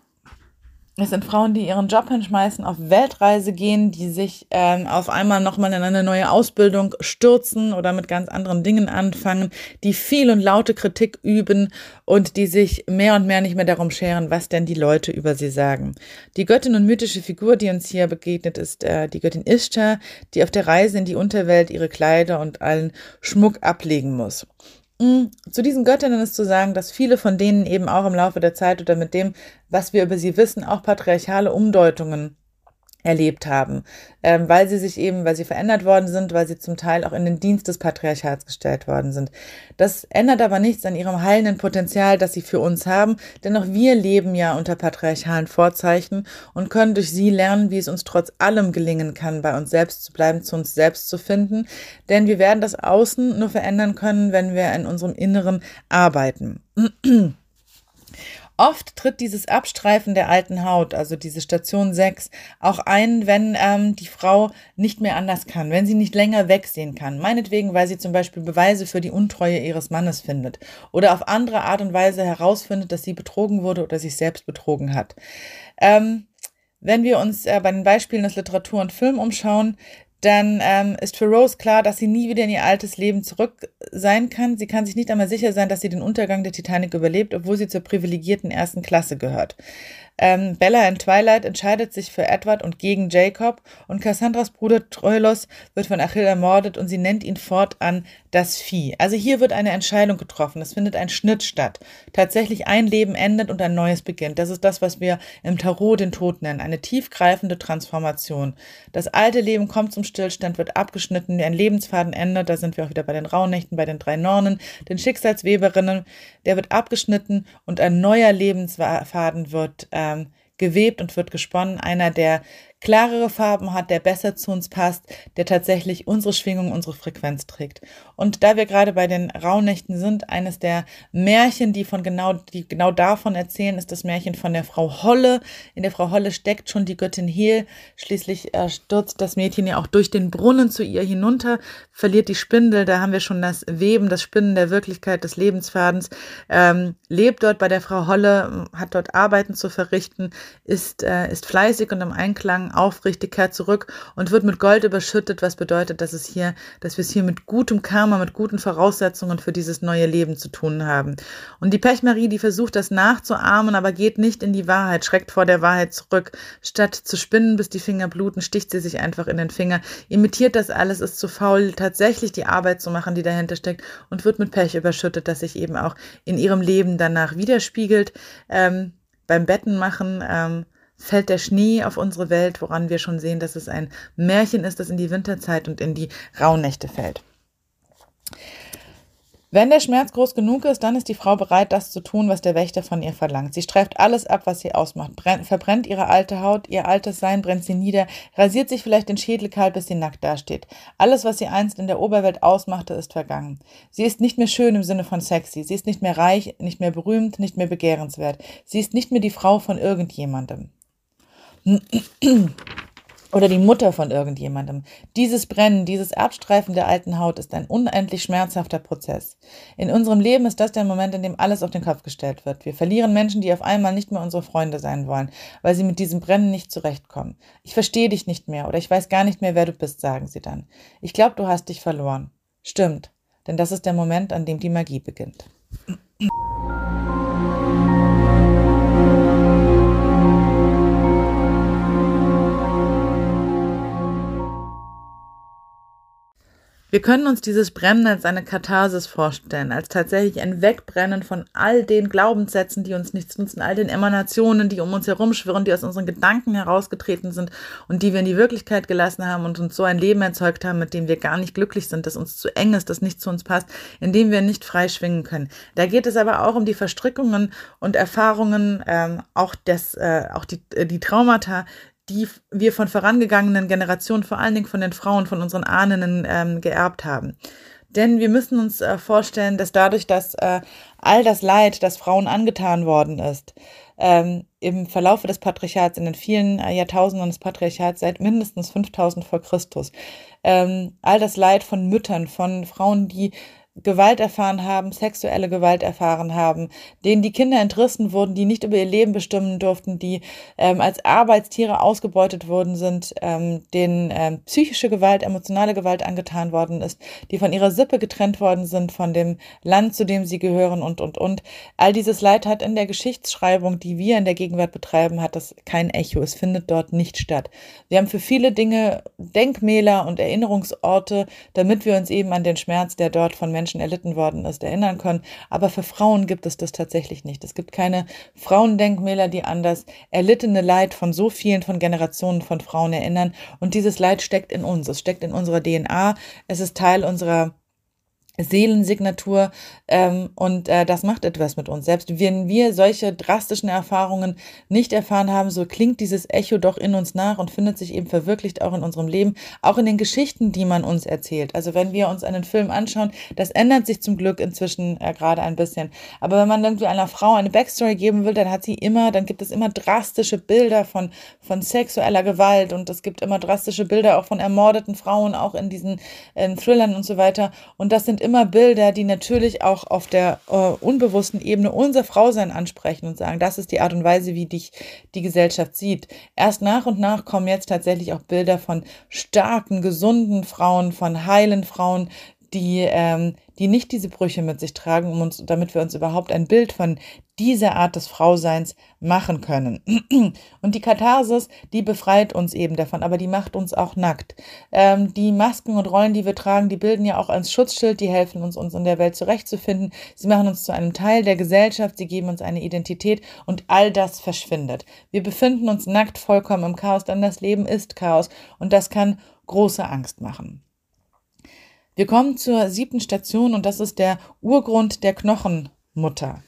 es sind Frauen, die ihren Job hinschmeißen, auf Weltreise gehen, die sich ähm, auf einmal nochmal in eine neue Ausbildung stürzen oder mit ganz anderen Dingen anfangen, die viel und laute Kritik üben und die sich mehr und mehr nicht mehr darum scheren, was denn die Leute über sie sagen. Die Göttin und mythische Figur, die uns hier begegnet, ist äh, die Göttin Ishtar, die auf der Reise in die Unterwelt ihre Kleider und allen Schmuck ablegen muss. Mm, zu diesen Göttinnen ist zu sagen, dass viele von denen eben auch im Laufe der Zeit oder mit dem, was wir über sie wissen, auch patriarchale Umdeutungen erlebt haben, ähm, weil sie sich eben, weil sie verändert worden sind, weil sie zum Teil auch in den Dienst des Patriarchats gestellt worden sind. Das ändert aber nichts an ihrem heilenden Potenzial, das sie für uns haben, denn auch wir leben ja unter patriarchalen Vorzeichen und können durch sie lernen, wie es uns trotz allem gelingen kann, bei uns selbst zu bleiben, zu uns selbst zu finden, denn wir werden das Außen nur verändern können, wenn wir in unserem Inneren arbeiten. <clears throat> Oft tritt dieses Abstreifen der alten Haut, also diese Station 6, auch ein, wenn ähm, die Frau nicht mehr anders kann, wenn sie nicht länger wegsehen kann. Meinetwegen, weil sie zum Beispiel Beweise für die Untreue ihres Mannes findet oder auf andere Art und Weise herausfindet, dass sie betrogen wurde oder sich selbst betrogen hat. Ähm, wenn wir uns äh, bei den Beispielen aus Literatur und Film umschauen, dann ähm, ist für Rose klar, dass sie nie wieder in ihr altes Leben zurück sein kann. Sie kann sich nicht einmal sicher sein, dass sie den Untergang der Titanic überlebt, obwohl sie zur privilegierten ersten Klasse gehört. Ähm, Bella in Twilight entscheidet sich für Edward und gegen Jacob und Cassandras Bruder Troilos wird von Achill ermordet und sie nennt ihn fortan das Vieh. Also hier wird eine Entscheidung getroffen. Es findet ein Schnitt statt. Tatsächlich ein Leben endet und ein neues beginnt. Das ist das, was wir im Tarot den Tod nennen. Eine tiefgreifende Transformation. Das alte Leben kommt zum Stillstand, wird abgeschnitten, ein Lebensfaden endet. Da sind wir auch wieder bei den Rauhnächten, bei den drei Nornen, den Schicksalsweberinnen. Der wird abgeschnitten und ein neuer Lebensfaden wird ähm, gewebt und wird gesponnen. Einer, der klarere Farben hat, der besser zu uns passt, der tatsächlich unsere Schwingung, unsere Frequenz trägt. Und da wir gerade bei den Rauhnächten sind, eines der Märchen, die von genau, die genau davon erzählen, ist das Märchen von der Frau Holle. In der Frau Holle steckt schon die Göttin Hel. Schließlich äh, stürzt das Mädchen ja auch durch den Brunnen zu ihr hinunter, verliert die Spindel. Da haben wir schon das Weben, das Spinnen der Wirklichkeit, des Lebensfadens. Ähm, lebt dort bei der Frau Holle, hat dort Arbeiten zu verrichten, ist, äh, ist fleißig und im Einklang aufrichtig, kehrt zurück und wird mit Gold überschüttet, was bedeutet, dass es hier, dass wir es hier mit gutem Karma, mit guten Voraussetzungen für dieses neue Leben zu tun haben. Und die Pechmarie, die versucht das nachzuahmen, aber geht nicht in die Wahrheit, schreckt vor der Wahrheit zurück. Statt zu spinnen, bis die Finger bluten, sticht sie sich einfach in den Finger, imitiert das alles, ist zu faul, tatsächlich die Arbeit zu machen, die dahinter steckt und wird mit Pech überschüttet, das sich eben auch in ihrem Leben danach widerspiegelt. Ähm, beim Betten machen, ähm, fällt der Schnee auf unsere Welt, woran wir schon sehen, dass es ein Märchen ist, das in die Winterzeit und in die Rauhnächte fällt. Wenn der Schmerz groß genug ist, dann ist die Frau bereit, das zu tun, was der Wächter von ihr verlangt. Sie streift alles ab, was sie ausmacht, brennt, verbrennt ihre alte Haut, ihr altes Sein brennt sie nieder, rasiert sich vielleicht den Schädel kalt, bis sie nackt dasteht. Alles, was sie einst in der Oberwelt ausmachte, ist vergangen. Sie ist nicht mehr schön im Sinne von sexy. Sie ist nicht mehr reich, nicht mehr berühmt, nicht mehr begehrenswert. Sie ist nicht mehr die Frau von irgendjemandem <clears throat> oder die Mutter von irgendjemandem. Dieses Brennen, dieses Abstreifen der alten Haut ist ein unendlich schmerzhafter Prozess. In unserem Leben ist das der Moment, in dem alles auf den Kopf gestellt wird. Wir verlieren Menschen, die auf einmal nicht mehr unsere Freunde sein wollen, weil sie mit diesem Brennen nicht zurechtkommen. Ich verstehe dich nicht mehr oder ich weiß gar nicht mehr, wer du bist, sagen sie dann. Ich glaube, du hast dich verloren. Stimmt, denn das ist der Moment, an dem die Magie beginnt. Wir können uns dieses Brennen als eine Katharsis vorstellen, als tatsächlich ein Wegbrennen von all den Glaubenssätzen, die uns nichts nutzen, all den Emanationen, die um uns herumschwirren, die aus unseren Gedanken herausgetreten sind und die wir in die Wirklichkeit gelassen haben und uns so ein Leben erzeugt haben, mit dem wir gar nicht glücklich sind, das uns zu eng ist, das nicht zu uns passt, in dem wir nicht frei schwingen können. Da geht es aber auch um die Verstrickungen und Erfahrungen, ähm, auch, des, äh, auch die, äh, die Traumata, die wir von vorangegangenen Generationen, vor allen Dingen von den Frauen, von unseren Ahnen ähm, geerbt haben. Denn wir müssen uns äh, vorstellen, dass dadurch, dass äh, all das Leid, das Frauen angetan worden ist, ähm, im Verlaufe des Patriarchats, in den vielen äh, Jahrtausenden des Patriarchats seit mindestens 5000 vor Christus, ähm, all das Leid von Müttern, von Frauen, die Gewalt erfahren haben, sexuelle Gewalt erfahren haben, denen die Kinder entrissen wurden, die nicht über ihr Leben bestimmen durften, die ähm, als Arbeitstiere ausgebeutet worden sind, ähm, denen ähm, psychische Gewalt, emotionale Gewalt angetan worden ist, die von ihrer Sippe getrennt worden sind, von dem Land, zu dem sie gehören und, und, und. All dieses Leid hat in der Geschichtsschreibung, die wir in der Gegenwart betreiben, hat das kein Echo. Es findet dort nicht statt. Wir haben für viele Dinge Denkmäler und Erinnerungsorte, damit wir uns eben an den Schmerz, der dort von Menschen Menschen erlitten worden ist, erinnern können. Aber für Frauen gibt es das tatsächlich nicht. Es gibt keine Frauendenkmäler, die an das erlittene Leid von so vielen von Generationen von Frauen erinnern. Und dieses Leid steckt in uns. Es steckt in unserer DNA. Es ist Teil unserer Seelensignatur ähm, und äh, das macht etwas mit uns. Selbst wenn wir solche drastischen Erfahrungen nicht erfahren haben, so klingt dieses Echo doch in uns nach und findet sich eben verwirklicht auch in unserem Leben, auch in den Geschichten, die man uns erzählt. Also wenn wir uns einen Film anschauen, das ändert sich zum Glück inzwischen äh, gerade ein bisschen. Aber wenn man irgendwie einer Frau eine Backstory geben will, dann hat sie immer, dann gibt es immer drastische Bilder von, von sexueller Gewalt und es gibt immer drastische Bilder auch von ermordeten Frauen, auch in diesen in Thrillern und so weiter. Und das sind immer immer Bilder, die natürlich auch auf der äh, unbewussten Ebene unser Frausein ansprechen und sagen, das ist die Art und Weise, wie dich die Gesellschaft sieht. Erst nach und nach kommen jetzt tatsächlich auch Bilder von starken, gesunden Frauen, von heilen Frauen, die, ähm, die nicht diese Brüche mit sich tragen, um uns, damit wir uns überhaupt ein Bild von dieser Art des Frauseins machen können. <clears throat> Und die Katharsis, die befreit uns eben davon, aber die macht uns auch nackt. Ähm, die Masken und Rollen, die wir tragen, die bilden ja auch als Schutzschild, die helfen uns, uns in der Welt zurechtzufinden. Sie machen uns zu einem Teil der Gesellschaft, sie geben uns eine Identität und all das verschwindet. Wir befinden uns nackt vollkommen im Chaos, denn das Leben ist Chaos und das kann große Angst machen. Wir kommen zur siebten Station und das ist der Urgrund der Knochenmutter.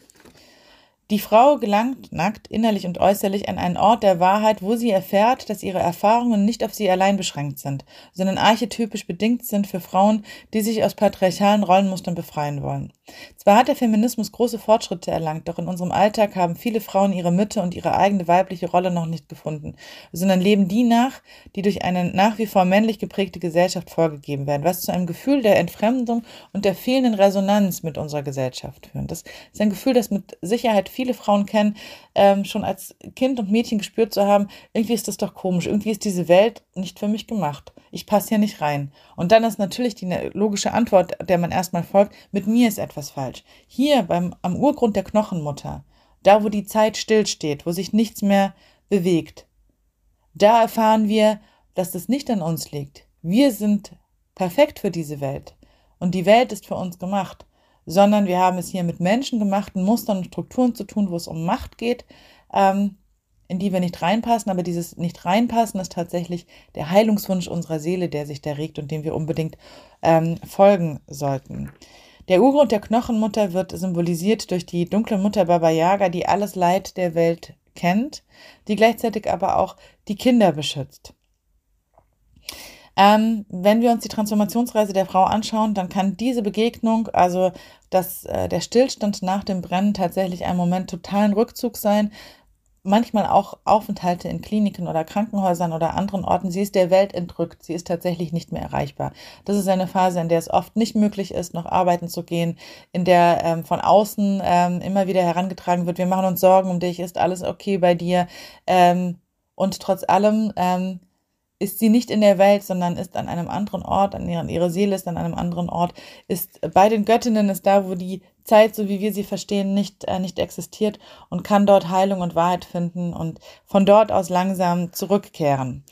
Die Frau gelangt nackt, innerlich und äußerlich an einen Ort der Wahrheit, wo sie erfährt, dass ihre Erfahrungen nicht auf sie allein beschränkt sind, sondern archetypisch bedingt sind für Frauen, die sich aus patriarchalen Rollenmustern befreien wollen. Zwar hat der Feminismus große Fortschritte erlangt, doch in unserem Alltag haben viele Frauen ihre Mitte und ihre eigene weibliche Rolle noch nicht gefunden, sondern leben die nach, die durch eine nach wie vor männlich geprägte Gesellschaft vorgegeben werden, was zu einem Gefühl der Entfremdung und der fehlenden Resonanz mit unserer Gesellschaft führt. Das ist ein Gefühl, das mit Sicherheit viel viele Frauen kennen, ähm, schon als Kind und Mädchen gespürt zu haben, irgendwie ist das doch komisch, irgendwie ist diese Welt nicht für mich gemacht. Ich passe hier nicht rein. Und dann ist natürlich die logische Antwort, der man erstmal folgt, mit mir ist etwas falsch. Hier beim, am Urgrund der Knochenmutter, da wo die Zeit stillsteht, wo sich nichts mehr bewegt, da erfahren wir, dass das nicht an uns liegt. Wir sind perfekt für diese Welt. Und die Welt ist für uns gemacht sondern wir haben es hier mit menschengemachten Mustern und Strukturen zu tun, wo es um Macht geht, ähm, in die wir nicht reinpassen. Aber dieses nicht reinpassen ist tatsächlich der Heilungswunsch unserer Seele, der sich da regt und dem wir unbedingt ähm, folgen sollten. Der Urgrund der Knochenmutter wird symbolisiert durch die dunkle Mutter Baba Yaga, die alles Leid der Welt kennt, die gleichzeitig aber auch die Kinder beschützt. Ähm, wenn wir uns die Transformationsreise der Frau anschauen, dann kann diese Begegnung, also das, äh, der Stillstand nach dem Brennen, tatsächlich ein Moment totalen Rückzug sein. Manchmal auch Aufenthalte in Kliniken oder Krankenhäusern oder anderen Orten. Sie ist der Welt entrückt. Sie ist tatsächlich nicht mehr erreichbar. Das ist eine Phase, in der es oft nicht möglich ist, noch arbeiten zu gehen, in der ähm, von außen ähm, immer wieder herangetragen wird, wir machen uns Sorgen um dich, ist alles okay bei dir. Ähm, und trotz allem ähm, ist sie nicht in der Welt, sondern ist an einem anderen Ort, an ihrer, ihre Seele ist an einem anderen Ort, ist bei den Göttinnen, ist da, wo die Zeit, so wie wir sie verstehen, nicht, äh, nicht existiert und kann dort Heilung und Wahrheit finden und von dort aus langsam zurückkehren.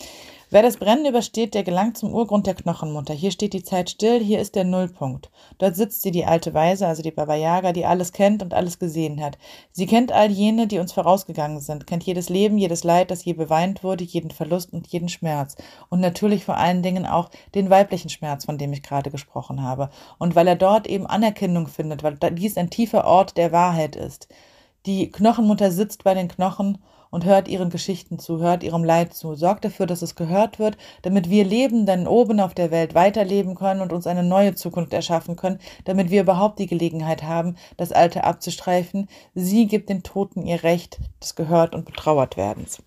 Wer das Brennen übersteht, der gelangt zum Urgrund der Knochenmutter. Hier steht die Zeit still, hier ist der Nullpunkt. Dort sitzt sie, die alte Weise, also die Baba Yaga, die alles kennt und alles gesehen hat. Sie kennt all jene, die uns vorausgegangen sind, kennt jedes Leben, jedes Leid, das je beweint wurde, jeden Verlust und jeden Schmerz. Und natürlich vor allen Dingen auch den weiblichen Schmerz, von dem ich gerade gesprochen habe. Und weil er dort eben Anerkennung findet, weil dies ein tiefer Ort der Wahrheit ist. Die Knochenmutter sitzt bei den Knochen und hört ihren Geschichten zu, hört ihrem Leid zu, sorgt dafür, dass es gehört wird, damit wir Lebenden oben auf der Welt weiterleben können und uns eine neue Zukunft erschaffen können, damit wir überhaupt die Gelegenheit haben, das Alte abzustreifen. Sie gibt den Toten ihr Recht des Gehört und Betrauert werdens.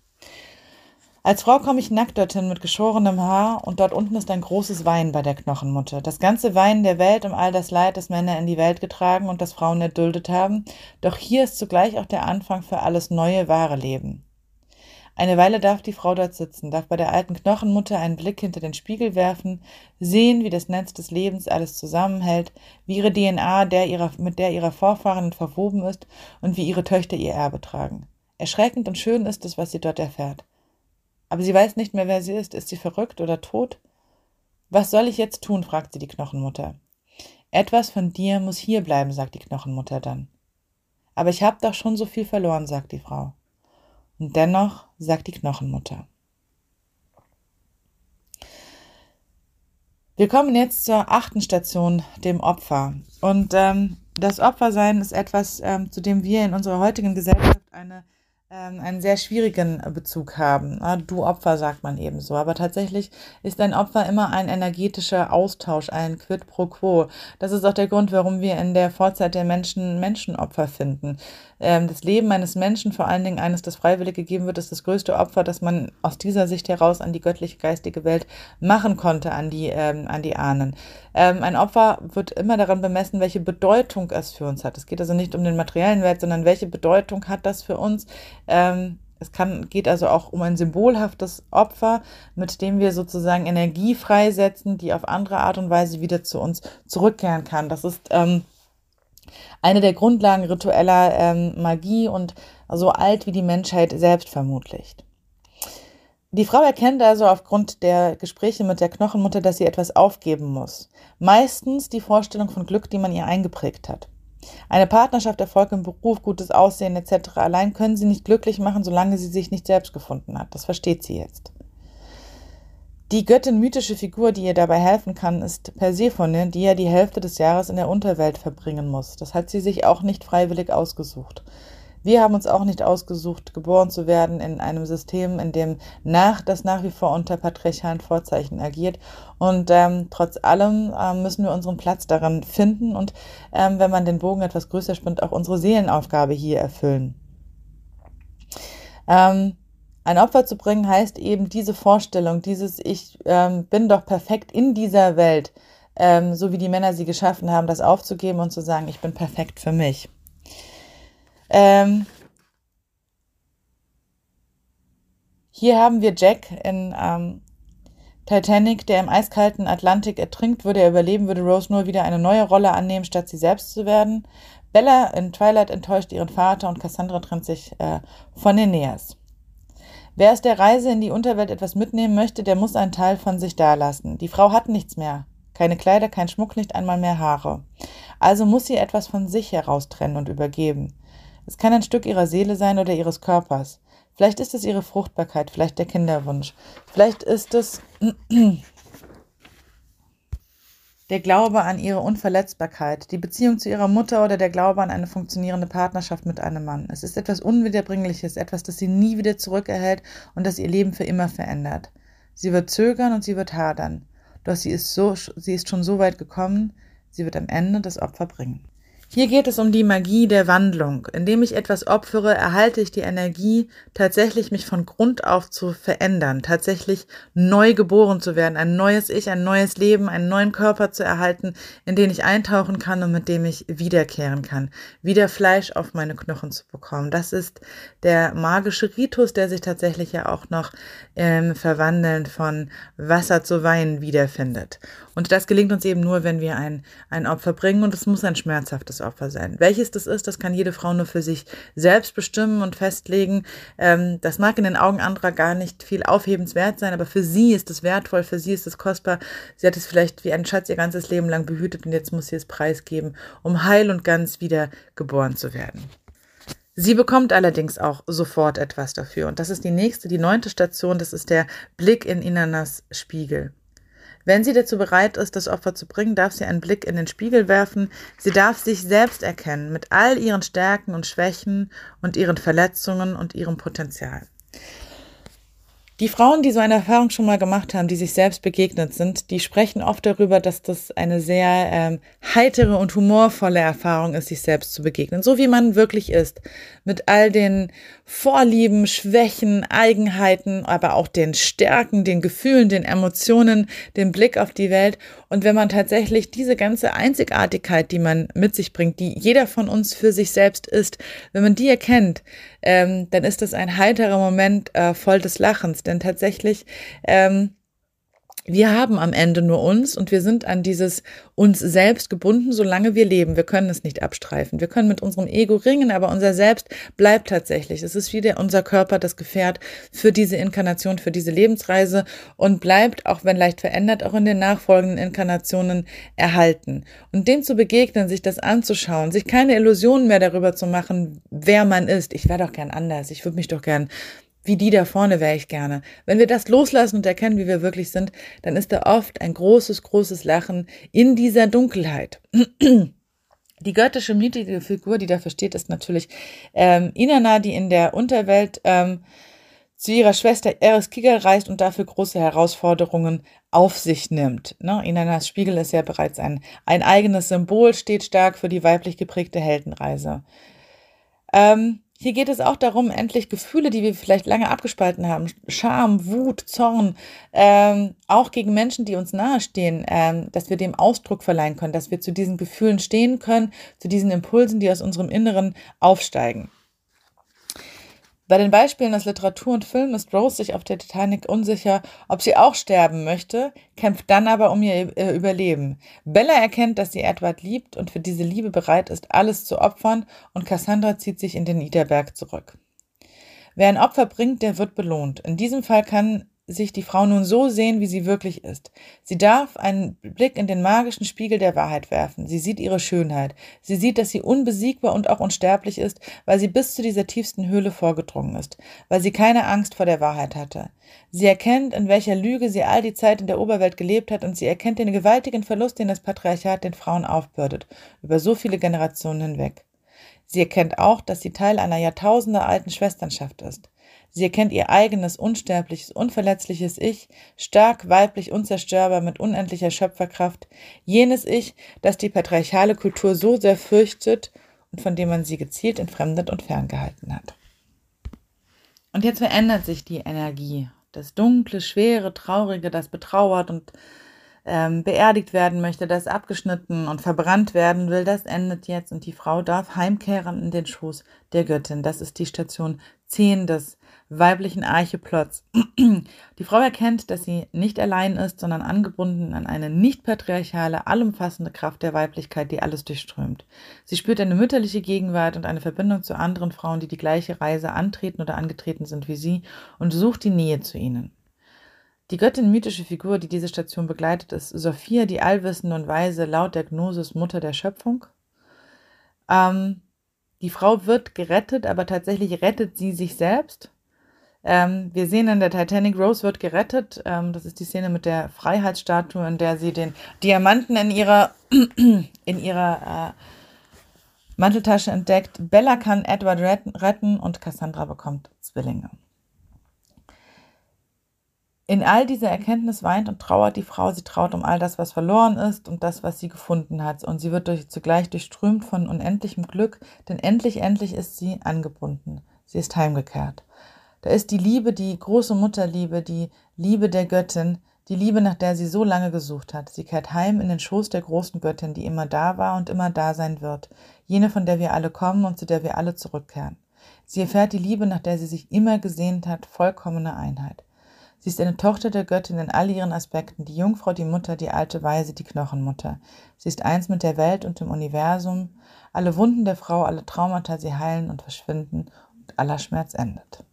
Als Frau komme ich nackt dorthin mit geschorenem Haar und dort unten ist ein großes Wein bei der Knochenmutter. Das ganze Wein der Welt um all das Leid, das Männer in die Welt getragen und das Frauen erduldet haben. Doch hier ist zugleich auch der Anfang für alles neue, wahre Leben. Eine Weile darf die Frau dort sitzen, darf bei der alten Knochenmutter einen Blick hinter den Spiegel werfen, sehen, wie das Netz des Lebens alles zusammenhält, wie ihre DNA der ihrer, mit der ihrer Vorfahren verwoben ist und wie ihre Töchter ihr Erbe tragen. Erschreckend und schön ist es, was sie dort erfährt. Aber sie weiß nicht mehr, wer sie ist. Ist sie verrückt oder tot? Was soll ich jetzt tun? fragt sie die Knochenmutter. Etwas von dir muss hier bleiben, sagt die Knochenmutter dann. Aber ich habe doch schon so viel verloren, sagt die Frau. Und dennoch, sagt die Knochenmutter. Wir kommen jetzt zur achten Station, dem Opfer. Und ähm, das Opfersein ist etwas, ähm, zu dem wir in unserer heutigen Gesellschaft eine einen sehr schwierigen Bezug haben. Du Opfer sagt man eben so. Aber tatsächlich ist ein Opfer immer ein energetischer Austausch, ein Quid pro quo. Das ist auch der Grund, warum wir in der Vorzeit der Menschen Menschenopfer finden. Ähm, das Leben eines Menschen, vor allen Dingen eines, das freiwillig gegeben wird, ist das größte Opfer, das man aus dieser Sicht heraus an die göttliche geistige Welt machen konnte, an die, ähm, an die Ahnen. Ähm, ein Opfer wird immer daran bemessen, welche Bedeutung es für uns hat. Es geht also nicht um den materiellen Wert, sondern welche Bedeutung hat das für uns ähm, es kann, geht also auch um ein symbolhaftes Opfer, mit dem wir sozusagen Energie freisetzen, die auf andere Art und Weise wieder zu uns zurückkehren kann. Das ist ähm, eine der Grundlagen ritueller ähm, Magie und so alt wie die Menschheit selbst vermutlich. Die Frau erkennt also aufgrund der Gespräche mit der Knochenmutter, dass sie etwas aufgeben muss. Meistens die Vorstellung von Glück, die man ihr eingeprägt hat. Eine Partnerschaft, Erfolg im Beruf, gutes Aussehen etc. allein können sie nicht glücklich machen, solange sie sich nicht selbst gefunden hat. Das versteht sie jetzt. Die Göttin mythische Figur, die ihr dabei helfen kann, ist Persephone, die ja die Hälfte des Jahres in der Unterwelt verbringen muss. Das hat sie sich auch nicht freiwillig ausgesucht. Wir haben uns auch nicht ausgesucht, geboren zu werden in einem System, in dem nach, das nach wie vor unter patriarchalen Vorzeichen agiert. Und ähm, trotz allem ähm, müssen wir unseren Platz daran finden und ähm, wenn man den Bogen etwas größer spinnt, auch unsere Seelenaufgabe hier erfüllen. Ähm, ein Opfer zu bringen heißt eben diese Vorstellung, dieses Ich ähm, bin doch perfekt in dieser Welt, ähm, so wie die Männer sie geschaffen haben, das aufzugeben und zu sagen, ich bin perfekt für mich. Ähm, hier haben wir Jack in ähm, Titanic, der im eiskalten Atlantik ertrinkt. Würde er überleben, würde Rose nur wieder eine neue Rolle annehmen, statt sie selbst zu werden. Bella in Twilight enttäuscht ihren Vater und Cassandra trennt sich äh, von Aeneas. Wer aus der Reise in die Unterwelt etwas mitnehmen möchte, der muss einen Teil von sich dalassen. Die Frau hat nichts mehr. Keine Kleider, kein Schmuck, nicht einmal mehr Haare. Also muss sie etwas von sich heraustrennen und übergeben. Es kann ein Stück ihrer Seele sein oder ihres Körpers. Vielleicht ist es ihre Fruchtbarkeit, vielleicht der Kinderwunsch. Vielleicht ist es <clears throat> der Glaube an ihre Unverletzbarkeit, die Beziehung zu ihrer Mutter oder der Glaube an eine funktionierende Partnerschaft mit einem Mann. Es ist etwas Unwiederbringliches, etwas, das sie nie wieder zurückerhält und das ihr Leben für immer verändert. Sie wird zögern und sie wird hadern. Doch sie ist, so, sie ist schon so weit gekommen, sie wird am Ende das Opfer bringen. Hier geht es um die Magie der Wandlung. Indem ich etwas opfere, erhalte ich die Energie, tatsächlich mich von Grund auf zu verändern, tatsächlich neu geboren zu werden, ein neues Ich, ein neues Leben, einen neuen Körper zu erhalten, in den ich eintauchen kann und mit dem ich wiederkehren kann, wieder Fleisch auf meine Knochen zu bekommen. Das ist der magische Ritus, der sich tatsächlich ja auch noch im Verwandeln von Wasser zu Wein wiederfindet. Und das gelingt uns eben nur, wenn wir ein, ein Opfer bringen und es muss ein schmerzhaftes Opfer sein. Welches das ist, das kann jede Frau nur für sich selbst bestimmen und festlegen. Ähm, das mag in den Augen anderer gar nicht viel aufhebenswert sein, aber für sie ist es wertvoll, für sie ist es kostbar. Sie hat es vielleicht wie ein Schatz ihr ganzes Leben lang behütet und jetzt muss sie es preisgeben, um heil und ganz wieder geboren zu werden. Sie bekommt allerdings auch sofort etwas dafür. Und das ist die nächste, die neunte Station, das ist der Blick in Inanas Spiegel. Wenn sie dazu bereit ist, das Opfer zu bringen, darf sie einen Blick in den Spiegel werfen. Sie darf sich selbst erkennen mit all ihren Stärken und Schwächen und ihren Verletzungen und ihrem Potenzial. Die Frauen, die so eine Erfahrung schon mal gemacht haben, die sich selbst begegnet sind, die sprechen oft darüber, dass das eine sehr ähm, heitere und humorvolle Erfahrung ist, sich selbst zu begegnen, so wie man wirklich ist, mit all den Vorlieben, Schwächen, Eigenheiten, aber auch den Stärken, den Gefühlen, den Emotionen, den Blick auf die Welt. Und wenn man tatsächlich diese ganze Einzigartigkeit, die man mit sich bringt, die jeder von uns für sich selbst ist, wenn man die erkennt, ähm, dann ist das ein heiterer Moment äh, voll des Lachens. Denn tatsächlich ähm, wir haben am Ende nur uns und wir sind an dieses uns selbst gebunden, solange wir leben. Wir können es nicht abstreifen. Wir können mit unserem Ego ringen, aber unser Selbst bleibt tatsächlich. Es ist wieder unser Körper, das Gefährt für diese Inkarnation, für diese Lebensreise und bleibt, auch wenn leicht verändert, auch in den nachfolgenden Inkarnationen erhalten. Und dem zu begegnen, sich das anzuschauen, sich keine Illusionen mehr darüber zu machen, wer man ist. Ich wäre doch gern anders. Ich würde mich doch gern wie die da vorne wäre ich gerne. Wenn wir das loslassen und erkennen, wie wir wirklich sind, dann ist da oft ein großes, großes Lachen in dieser Dunkelheit. <clears throat> Die göttische mythische Figur, die dafür steht, ist natürlich ähm, Inanna, die in der Unterwelt ähm, zu ihrer Schwester Eris Kigel reist und dafür große Herausforderungen auf sich nimmt. Ne? Inannas Spiegel ist ja bereits ein, ein eigenes Symbol, steht stark für die weiblich geprägte Heldenreise. Ähm, hier geht es auch darum, endlich Gefühle, die wir vielleicht lange abgespalten haben, Scham, Wut, Zorn, ähm, auch gegen Menschen, die uns nahestehen, ähm, dass wir dem Ausdruck verleihen können, dass wir zu diesen Gefühlen stehen können, zu diesen Impulsen, die aus unserem Inneren aufsteigen. Bei den Beispielen aus Literatur und Film ist Rose sich auf der Titanic unsicher, ob sie auch sterben möchte, kämpft dann aber um ihr Überleben. Bella erkennt, dass sie Edward liebt und für diese Liebe bereit ist, alles zu opfern, und Cassandra zieht sich in den Niederberg zurück. Wer ein Opfer bringt, der wird belohnt. In diesem Fall kann sich die Frau nun so sehen, wie sie wirklich ist. Sie darf einen Blick in den magischen Spiegel der Wahrheit werfen. Sie sieht ihre Schönheit. Sie sieht, dass sie unbesiegbar und auch unsterblich ist, weil sie bis zu dieser tiefsten Höhle vorgedrungen ist, weil sie keine Angst vor der Wahrheit hatte. Sie erkennt, in welcher Lüge sie all die Zeit in der Oberwelt gelebt hat, und sie erkennt den gewaltigen Verlust, den das Patriarchat den Frauen aufbürdet, über so viele Generationen hinweg. Sie erkennt auch, dass sie Teil einer jahrtausendealten Schwesternschaft ist. Sie erkennt ihr eigenes, unsterbliches, unverletzliches Ich, stark, weiblich, unzerstörbar, mit unendlicher Schöpferkraft, jenes Ich, das die patriarchale Kultur so sehr fürchtet und von dem man sie gezielt entfremdet und ferngehalten hat. Und jetzt verändert sich die Energie. Das dunkle, schwere, traurige, das betrauert und ähm, beerdigt werden möchte, das abgeschnitten und verbrannt werden will, das endet jetzt und die Frau darf heimkehren in den Schoß der Göttin. Das ist die Station 10 des weiblichen Archeplots. <clears throat> Die Frau erkennt, dass sie nicht allein ist, sondern angebunden an eine nicht patriarchale, allumfassende Kraft der Weiblichkeit, die alles durchströmt. Sie spürt eine mütterliche Gegenwart und eine Verbindung zu anderen Frauen, die die gleiche Reise antreten oder angetreten sind wie sie und sucht die Nähe zu ihnen. Die Göttin mythische Figur, die diese Station begleitet, ist Sophia, die allwissende und weise, laut der Gnosis Mutter der Schöpfung. Ähm, die Frau wird gerettet, aber tatsächlich rettet sie sich selbst ähm, wir sehen in der Titanic, Rose wird gerettet. Ähm, das ist die Szene mit der Freiheitsstatue, in der sie den Diamanten in ihrer, <clears throat> in ihrer äh, Manteltasche entdeckt. Bella kann Edward retten und Cassandra bekommt Zwillinge. In all dieser Erkenntnis weint und trauert die Frau. Sie traut um all das, was verloren ist und das, was sie gefunden hat. Und sie wird durch, zugleich durchströmt von unendlichem Glück, denn endlich, endlich ist sie angebunden. Sie ist heimgekehrt. Da ist die Liebe, die große Mutterliebe, die Liebe der Göttin, die Liebe, nach der sie so lange gesucht hat. Sie kehrt heim in den Schoß der großen Göttin, die immer da war und immer da sein wird, jene, von der wir alle kommen und zu der wir alle zurückkehren. Sie erfährt die Liebe, nach der sie sich immer gesehnt hat, vollkommene Einheit. Sie ist eine Tochter der Göttin in all ihren Aspekten, die Jungfrau, die Mutter, die alte Weise, die Knochenmutter. Sie ist eins mit der Welt und dem Universum. Alle Wunden der Frau, alle Traumata, sie heilen und verschwinden und aller Schmerz endet.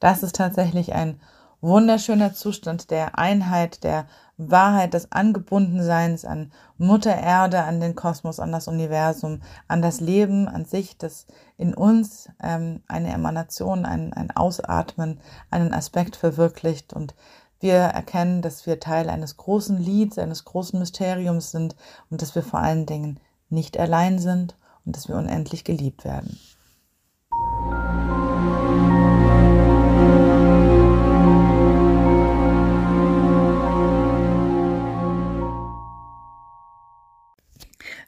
Das ist tatsächlich ein wunderschöner Zustand der Einheit, der Wahrheit, des Angebundenseins an Mutter Erde, an den Kosmos, an das Universum, an das Leben an sich, das in uns ähm, eine Emanation, ein, ein Ausatmen, einen Aspekt verwirklicht und wir erkennen, dass wir Teil eines großen Lieds, eines großen Mysteriums sind und dass wir vor allen Dingen nicht allein sind und dass wir unendlich geliebt werden.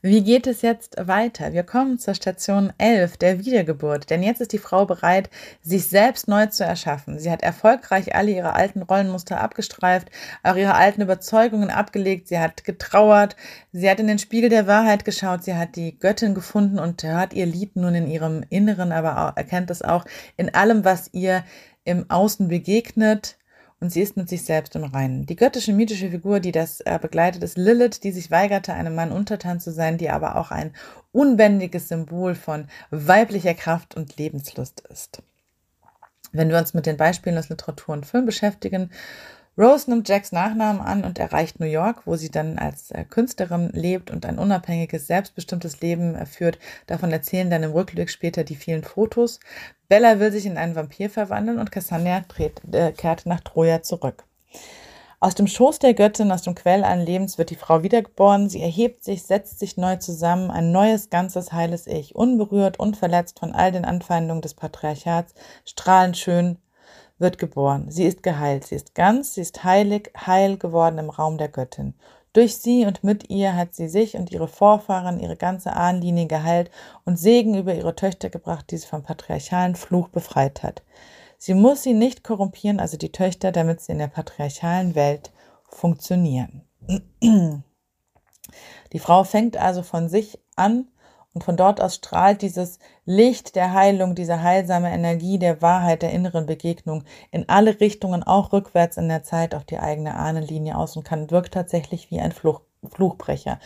Wie geht es jetzt weiter? Wir kommen zur Station 11 der Wiedergeburt, denn jetzt ist die Frau bereit, sich selbst neu zu erschaffen. Sie hat erfolgreich alle ihre alten Rollenmuster abgestreift, auch ihre alten Überzeugungen abgelegt, sie hat getrauert, sie hat in den Spiegel der Wahrheit geschaut, sie hat die Göttin gefunden und hört ihr Lied nun in ihrem Inneren, aber erkennt es auch in allem, was ihr im Außen begegnet und sie ist mit sich selbst im Reinen. Die göttische mythische Figur, die das äh, begleitet, ist Lilith, die sich weigerte, einem Mann untertan zu sein, die aber auch ein unbändiges Symbol von weiblicher Kraft und Lebenslust ist. Wenn wir uns mit den Beispielen aus Literatur und Film beschäftigen, Rose nimmt Jacks Nachnamen an und erreicht New York, wo sie dann als äh, Künstlerin lebt und ein unabhängiges, selbstbestimmtes Leben äh, führt. Davon erzählen dann im Rückblick später die vielen Fotos. Bella will sich in einen Vampir verwandeln und Cassandra äh, kehrt nach Troja zurück. Aus dem Schoß der Göttin, aus dem Quell allen Lebens wird die Frau wiedergeboren. Sie erhebt sich, setzt sich neu zusammen, ein neues, ganzes, heiles Ich, unberührt, unverletzt von all den Anfeindungen des Patriarchats, strahlend schön, wird geboren. Sie ist geheilt, sie ist ganz, sie ist heilig, heil geworden im Raum der Göttin. Durch sie und mit ihr hat sie sich und ihre Vorfahren, ihre ganze Ahnenlinie geheilt und Segen über ihre Töchter gebracht, die sie vom patriarchalen Fluch befreit hat. Sie muss sie nicht korrumpieren, also die Töchter, damit sie in der patriarchalen Welt funktionieren. <clears throat> Die Frau fängt also von sich an und von dort aus strahlt dieses Licht der Heilung, diese heilsame Energie der Wahrheit, der inneren Begegnung in alle Richtungen, auch rückwärts in der Zeit auf die eigene Ahnenlinie aus und kann, wirkt tatsächlich wie ein Fluch, Fluchbrecher.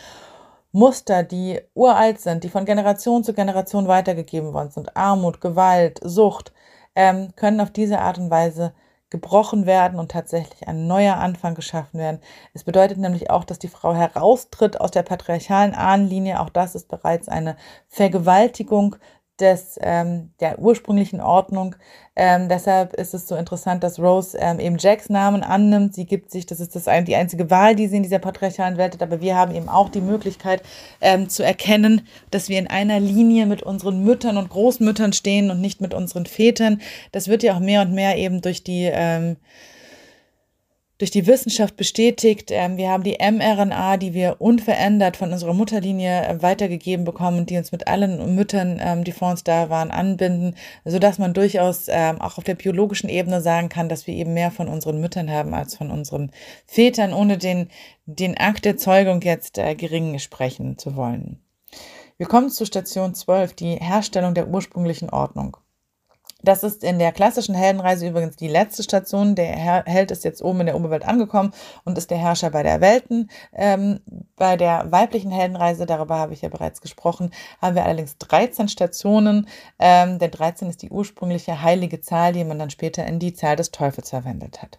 Muster, die uralt sind, die von Generation zu Generation weitergegeben worden sind, Armut, Gewalt, Sucht, ähm, können auf diese Art und Weise gebrochen werden und tatsächlich ein neuer Anfang geschaffen werden. Es bedeutet nämlich auch, dass die Frau heraustritt aus der patriarchalen Ahnenlinie. Auch das ist bereits eine Vergewaltigung des, ähm, der ursprünglichen Ordnung. Ähm, deshalb ist es so interessant, dass Rose ähm, eben Jacks Namen annimmt. Sie gibt sich, das ist das ein, die einzige Wahl, die sie in dieser patriarchalen Welt hat, aber wir haben eben auch die Möglichkeit ähm, zu erkennen, dass wir in einer Linie mit unseren Müttern und Großmüttern stehen und nicht mit unseren Vätern. Das wird ja auch mehr und mehr eben durch die ähm, durch die Wissenschaft bestätigt. Ähm, wir haben die mRNA, die wir unverändert von unserer Mutterlinie äh, weitergegeben bekommen die uns mit allen Müttern, ähm, die vor uns da waren, anbinden, sodass man durchaus ähm, auch auf der biologischen Ebene sagen kann, dass wir eben mehr von unseren Müttern haben als von unseren Vätern, ohne den, den Akt der Zeugung jetzt äh, gering sprechen zu wollen. Wir kommen zu Station 12, die Herstellung der ursprünglichen Ordnung. Das ist in der klassischen Heldenreise übrigens die letzte Station. Der Held ist jetzt oben in der Oberwelt angekommen und ist der Herrscher bei der Welten. Ähm, bei der weiblichen Heldenreise, darüber habe ich ja bereits gesprochen, haben wir allerdings 13 Stationen. Ähm, denn 13 ist die ursprüngliche heilige Zahl, die man dann später in die Zahl des Teufels verwendet hat.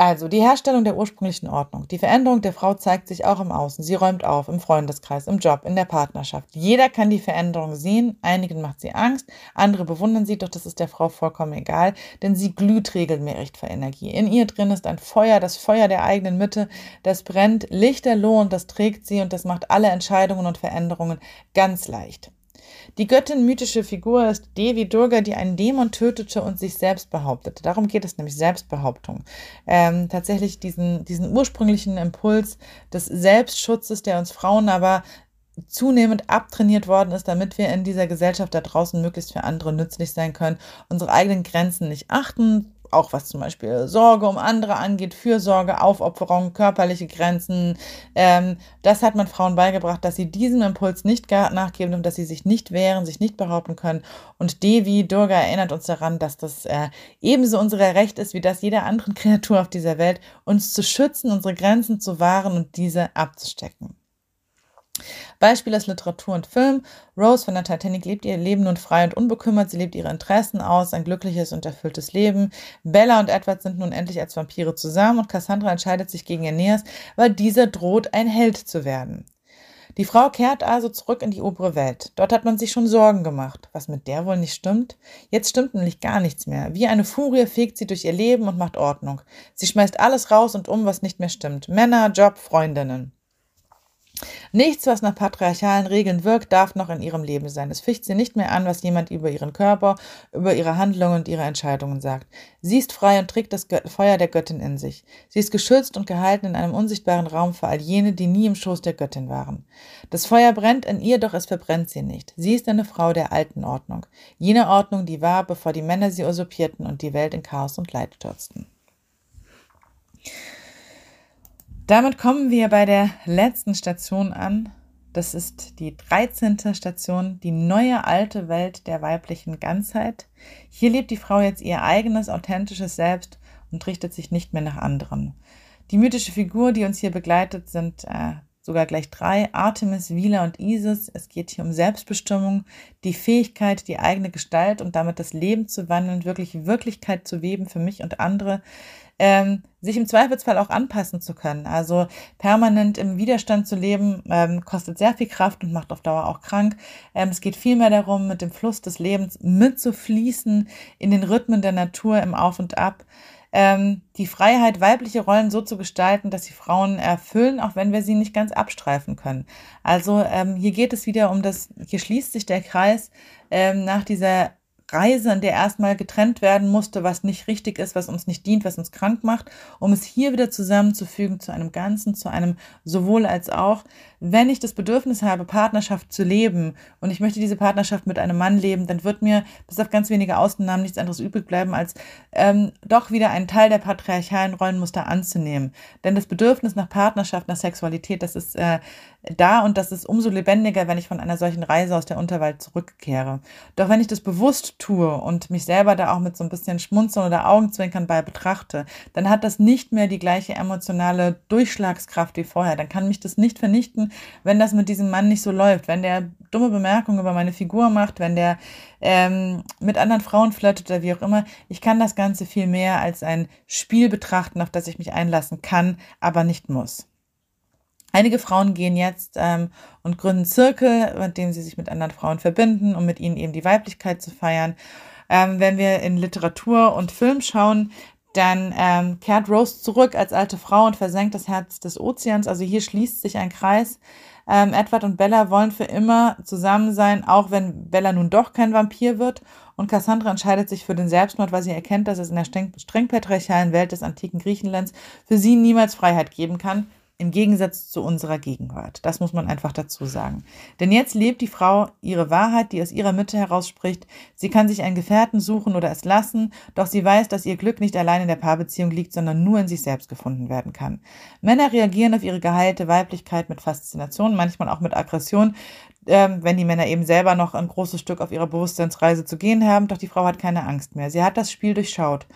Also die Herstellung der ursprünglichen Ordnung. Die Veränderung der Frau zeigt sich auch im Außen. Sie räumt auf, im Freundeskreis, im Job, in der Partnerschaft. Jeder kann die Veränderung sehen. Einigen macht sie Angst, andere bewundern sie, doch das ist der Frau vollkommen egal, denn sie glüht regelmäßig vor Energie. In ihr drin ist ein Feuer, das Feuer der eigenen Mitte, das brennt lichterloh und das trägt sie und das macht alle Entscheidungen und Veränderungen ganz leicht. Die Göttin mythische Figur ist Devi Durga, die einen Dämon tötete und sich selbst behauptete. Darum geht es nämlich Selbstbehauptung. Ähm, tatsächlich diesen, diesen ursprünglichen Impuls des Selbstschutzes, der uns Frauen aber zunehmend abtrainiert worden ist, damit wir in dieser Gesellschaft da draußen möglichst für andere nützlich sein können, unsere eigenen Grenzen nicht achten auch was zum Beispiel Sorge um andere angeht, Fürsorge, Aufopferung, körperliche Grenzen. Ähm, das hat man Frauen beigebracht, dass sie diesem Impuls nicht nachgeben und dass sie sich nicht wehren, sich nicht behaupten können. Und Devi Durga erinnert uns daran, dass das äh, ebenso unser Recht ist, wie das jeder anderen <laughs> Kreatur auf dieser Welt, uns zu schützen, unsere Grenzen zu wahren und diese abzustecken. Beispiel aus Literatur und Film. Rose von der Titanic lebt ihr Leben nun frei und unbekümmert. Sie lebt ihre Interessen aus, ein glückliches und erfülltes Leben. Bella und Edward sind nun endlich als Vampire zusammen und Cassandra entscheidet sich gegen Aeneas, weil dieser droht, ein Held zu werden. Die Frau kehrt also zurück in die obere Welt. Dort hat man sich schon Sorgen gemacht. Was mit der wohl nicht stimmt? Jetzt stimmt nämlich gar nichts mehr. Wie eine Furie fegt sie durch ihr Leben und macht Ordnung. Sie schmeißt alles raus und um, was nicht mehr stimmt. Männer, Job, Freundinnen. Nichts, was nach patriarchalen Regeln wirkt, darf noch in ihrem Leben sein. Es ficht sie nicht mehr an, was jemand über ihren Körper, über ihre Handlungen und ihre Entscheidungen sagt. Sie ist frei und trägt das Feuer der Göttin in sich. Sie ist geschützt und gehalten in einem unsichtbaren Raum für all jene, die nie im Schoß der Göttin waren. Das Feuer brennt in ihr, doch es verbrennt sie nicht. Sie ist eine Frau der alten Ordnung. Jene Ordnung, die war, bevor die Männer sie usurpierten und die Welt in Chaos und Leid stürzten. Damit kommen wir bei der letzten Station an. Das ist die 13. Station, die neue alte Welt der weiblichen Ganzheit. Hier lebt die Frau jetzt ihr eigenes, authentisches Selbst und richtet sich nicht mehr nach anderen. Die mythische Figur, die uns hier begleitet, sind äh, sogar gleich drei, Artemis, Vila und Isis. Es geht hier um Selbstbestimmung, die Fähigkeit, die eigene Gestalt und damit das Leben zu wandeln, wirklich Wirklichkeit zu weben für mich und andere ähm, sich im Zweifelsfall auch anpassen zu können. Also permanent im Widerstand zu leben, ähm, kostet sehr viel Kraft und macht auf Dauer auch krank. Ähm, es geht vielmehr darum, mit dem Fluss des Lebens mitzufließen in den Rhythmen der Natur im Auf und Ab. Ähm, die Freiheit, weibliche Rollen so zu gestalten, dass sie Frauen erfüllen, auch wenn wir sie nicht ganz abstreifen können. Also ähm, hier geht es wieder um das, hier schließt sich der Kreis ähm, nach dieser Reise, in der erstmal getrennt werden musste, was nicht richtig ist, was uns nicht dient, was uns krank macht, um es hier wieder zusammenzufügen zu einem Ganzen, zu einem sowohl als auch. Wenn ich das Bedürfnis habe, Partnerschaft zu leben und ich möchte diese Partnerschaft mit einem Mann leben, dann wird mir bis auf ganz wenige Ausnahmen nichts anderes übrig bleiben, als ähm, doch wieder einen Teil der patriarchalen Rollenmuster anzunehmen. Denn das Bedürfnis nach Partnerschaft, nach Sexualität, das ist äh, da und das ist umso lebendiger, wenn ich von einer solchen Reise aus der Unterwelt zurückkehre. Doch wenn ich das bewusst tue und mich selber da auch mit so ein bisschen Schmunzeln oder Augenzwinkern bei betrachte, dann hat das nicht mehr die gleiche emotionale Durchschlagskraft wie vorher. Dann kann mich das nicht vernichten, wenn das mit diesem Mann nicht so läuft, wenn der dumme Bemerkungen über meine Figur macht, wenn der ähm, mit anderen Frauen flirtet oder wie auch immer. Ich kann das Ganze viel mehr als ein Spiel betrachten, auf das ich mich einlassen kann, aber nicht muss. Einige Frauen gehen jetzt ähm, und gründen Zirkel, mit dem sie sich mit anderen Frauen verbinden, um mit ihnen eben die Weiblichkeit zu feiern. Ähm, wenn wir in Literatur und Film schauen, dann ähm, kehrt Rose zurück als alte Frau und versenkt das Herz des Ozeans. Also hier schließt sich ein Kreis. Ähm, Edward und Bella wollen für immer zusammen sein, auch wenn Bella nun doch kein Vampir wird. Und Cassandra entscheidet sich für den Selbstmord, weil sie erkennt, dass es in der streng, streng patriarchalen Welt des antiken Griechenlands für sie niemals Freiheit geben kann im Gegensatz zu unserer Gegenwart. Das muss man einfach dazu sagen. Denn jetzt lebt die Frau ihre Wahrheit, die aus ihrer Mitte herausspricht. Sie kann sich einen Gefährten suchen oder es lassen, doch sie weiß, dass ihr Glück nicht allein in der Paarbeziehung liegt, sondern nur in sich selbst gefunden werden kann. Männer reagieren auf ihre geheilte Weiblichkeit mit Faszination, manchmal auch mit Aggression, ähm, wenn die Männer eben selber noch ein großes Stück auf ihrer Bewusstseinsreise zu gehen haben, doch die Frau hat keine Angst mehr. Sie hat das Spiel durchschaut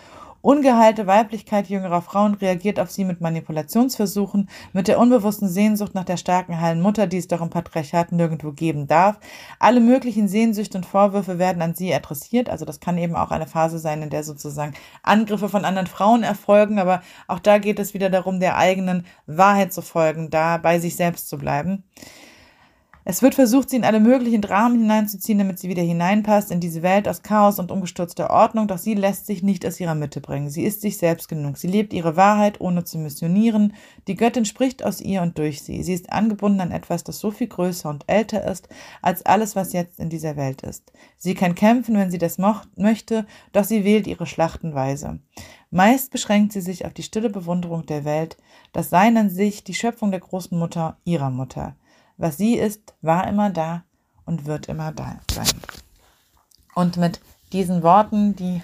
Ungeheilte Weiblichkeit jüngerer Frauen reagiert auf sie mit Manipulationsversuchen, mit der unbewussten Sehnsucht nach der starken heilen Mutter, die es doch im Patriarchat nirgendwo geben darf. Alle möglichen Sehnsüchte und Vorwürfe werden an sie adressiert. Also das kann eben auch eine Phase sein, in der sozusagen Angriffe von anderen Frauen erfolgen. Aber auch da geht es wieder darum, der eigenen Wahrheit zu folgen, da bei sich selbst zu bleiben. Es wird versucht, sie in alle möglichen Dramen hineinzuziehen, damit sie wieder hineinpasst in diese Welt aus Chaos und umgestürzter Ordnung, doch sie lässt sich nicht aus ihrer Mitte bringen. Sie ist sich selbst genug. Sie lebt ihre Wahrheit, ohne zu missionieren. Die Göttin spricht aus ihr und durch sie. Sie ist angebunden an etwas, das so viel größer und älter ist, als alles, was jetzt in dieser Welt ist. Sie kann kämpfen, wenn sie das möchte, doch sie wählt ihre Schlachtenweise. Meist beschränkt sie sich auf die stille Bewunderung der Welt, das Sein an sich, die Schöpfung der großen Mutter, ihrer Mutter. Was sie ist, war immer da und wird immer da sein. Und mit diesen Worten, die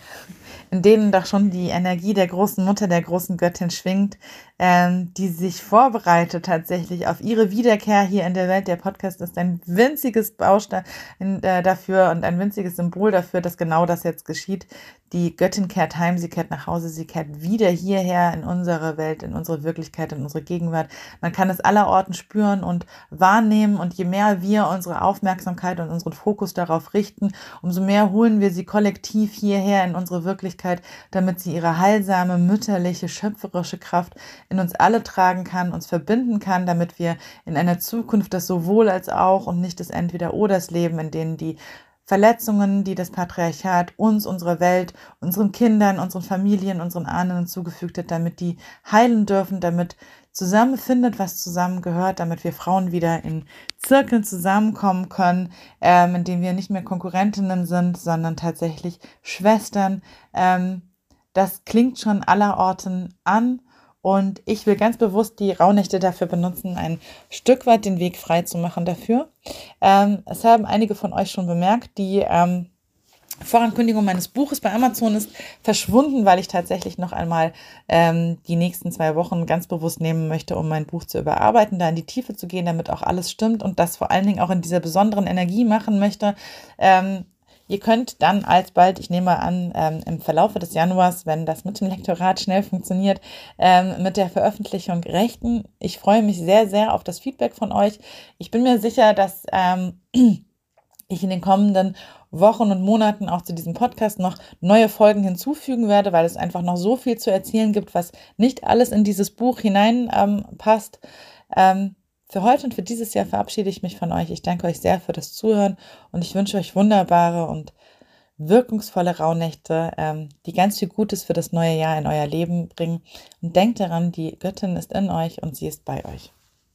in denen doch schon die Energie der großen Mutter, der großen Göttin schwingt, ähm, die sich vorbereitet tatsächlich auf ihre Wiederkehr hier in der Welt. Der Podcast ist ein winziges Baustein äh, dafür und ein winziges Symbol dafür, dass genau das jetzt geschieht. Die Göttin kehrt heim, sie kehrt nach Hause, sie kehrt wieder hierher in unsere Welt, in unsere Wirklichkeit, in unsere Gegenwart. Man kann es allerorten spüren und wahrnehmen und je mehr wir unsere Aufmerksamkeit und unseren Fokus darauf richten, umso mehr holen wir sie kollektiv hierher in unsere Wirklichkeit, damit sie ihre heilsame, mütterliche, schöpferische Kraft in uns alle tragen kann, uns verbinden kann, damit wir in einer Zukunft das sowohl als auch und nicht das Entweder-Oders leben, in denen die Verletzungen, die das Patriarchat uns, unserer Welt, unseren Kindern, unseren Familien, unseren Ahnen zugefügt hat, damit die heilen dürfen, damit zusammenfindet, was zusammengehört, damit wir Frauen wieder in Zirkeln zusammenkommen können, ähm, in denen wir nicht mehr Konkurrentinnen sind, sondern tatsächlich Schwestern. Ähm, das klingt schon allerorten an und ich will ganz bewusst die Rauhnächte dafür benutzen, ein Stück weit den Weg frei zu machen dafür. Ähm, es haben einige von euch schon bemerkt, die ähm, Vorankündigung meines Buches bei Amazon ist verschwunden, weil ich tatsächlich noch einmal ähm, die nächsten zwei Wochen ganz bewusst nehmen möchte, um mein Buch zu überarbeiten, da in die Tiefe zu gehen, damit auch alles stimmt und das vor allen Dingen auch in dieser besonderen Energie machen möchte. Ähm, Ihr könnt dann alsbald, ich nehme an, ähm, im Verlaufe des Januars, wenn das mit dem Lektorat schnell funktioniert, ähm, mit der Veröffentlichung rechten. Ich freue mich sehr, sehr auf das Feedback von euch. Ich bin mir sicher, dass ähm, <clears throat> ich in den kommenden Wochen und Monaten auch zu diesem Podcast noch neue Folgen hinzufügen werde, weil es einfach noch so viel zu erzählen gibt, was nicht alles in dieses Buch hineinpasst. Ähm, für heute und für dieses Jahr verabschiede ich mich von euch. Ich danke euch sehr für das Zuhören und ich wünsche euch wunderbare und wirkungsvolle Rauhnächte, ähm, die ganz viel Gutes für das neue Jahr in euer Leben bringen. Und denkt daran, die Göttin ist in euch und sie ist bei euch.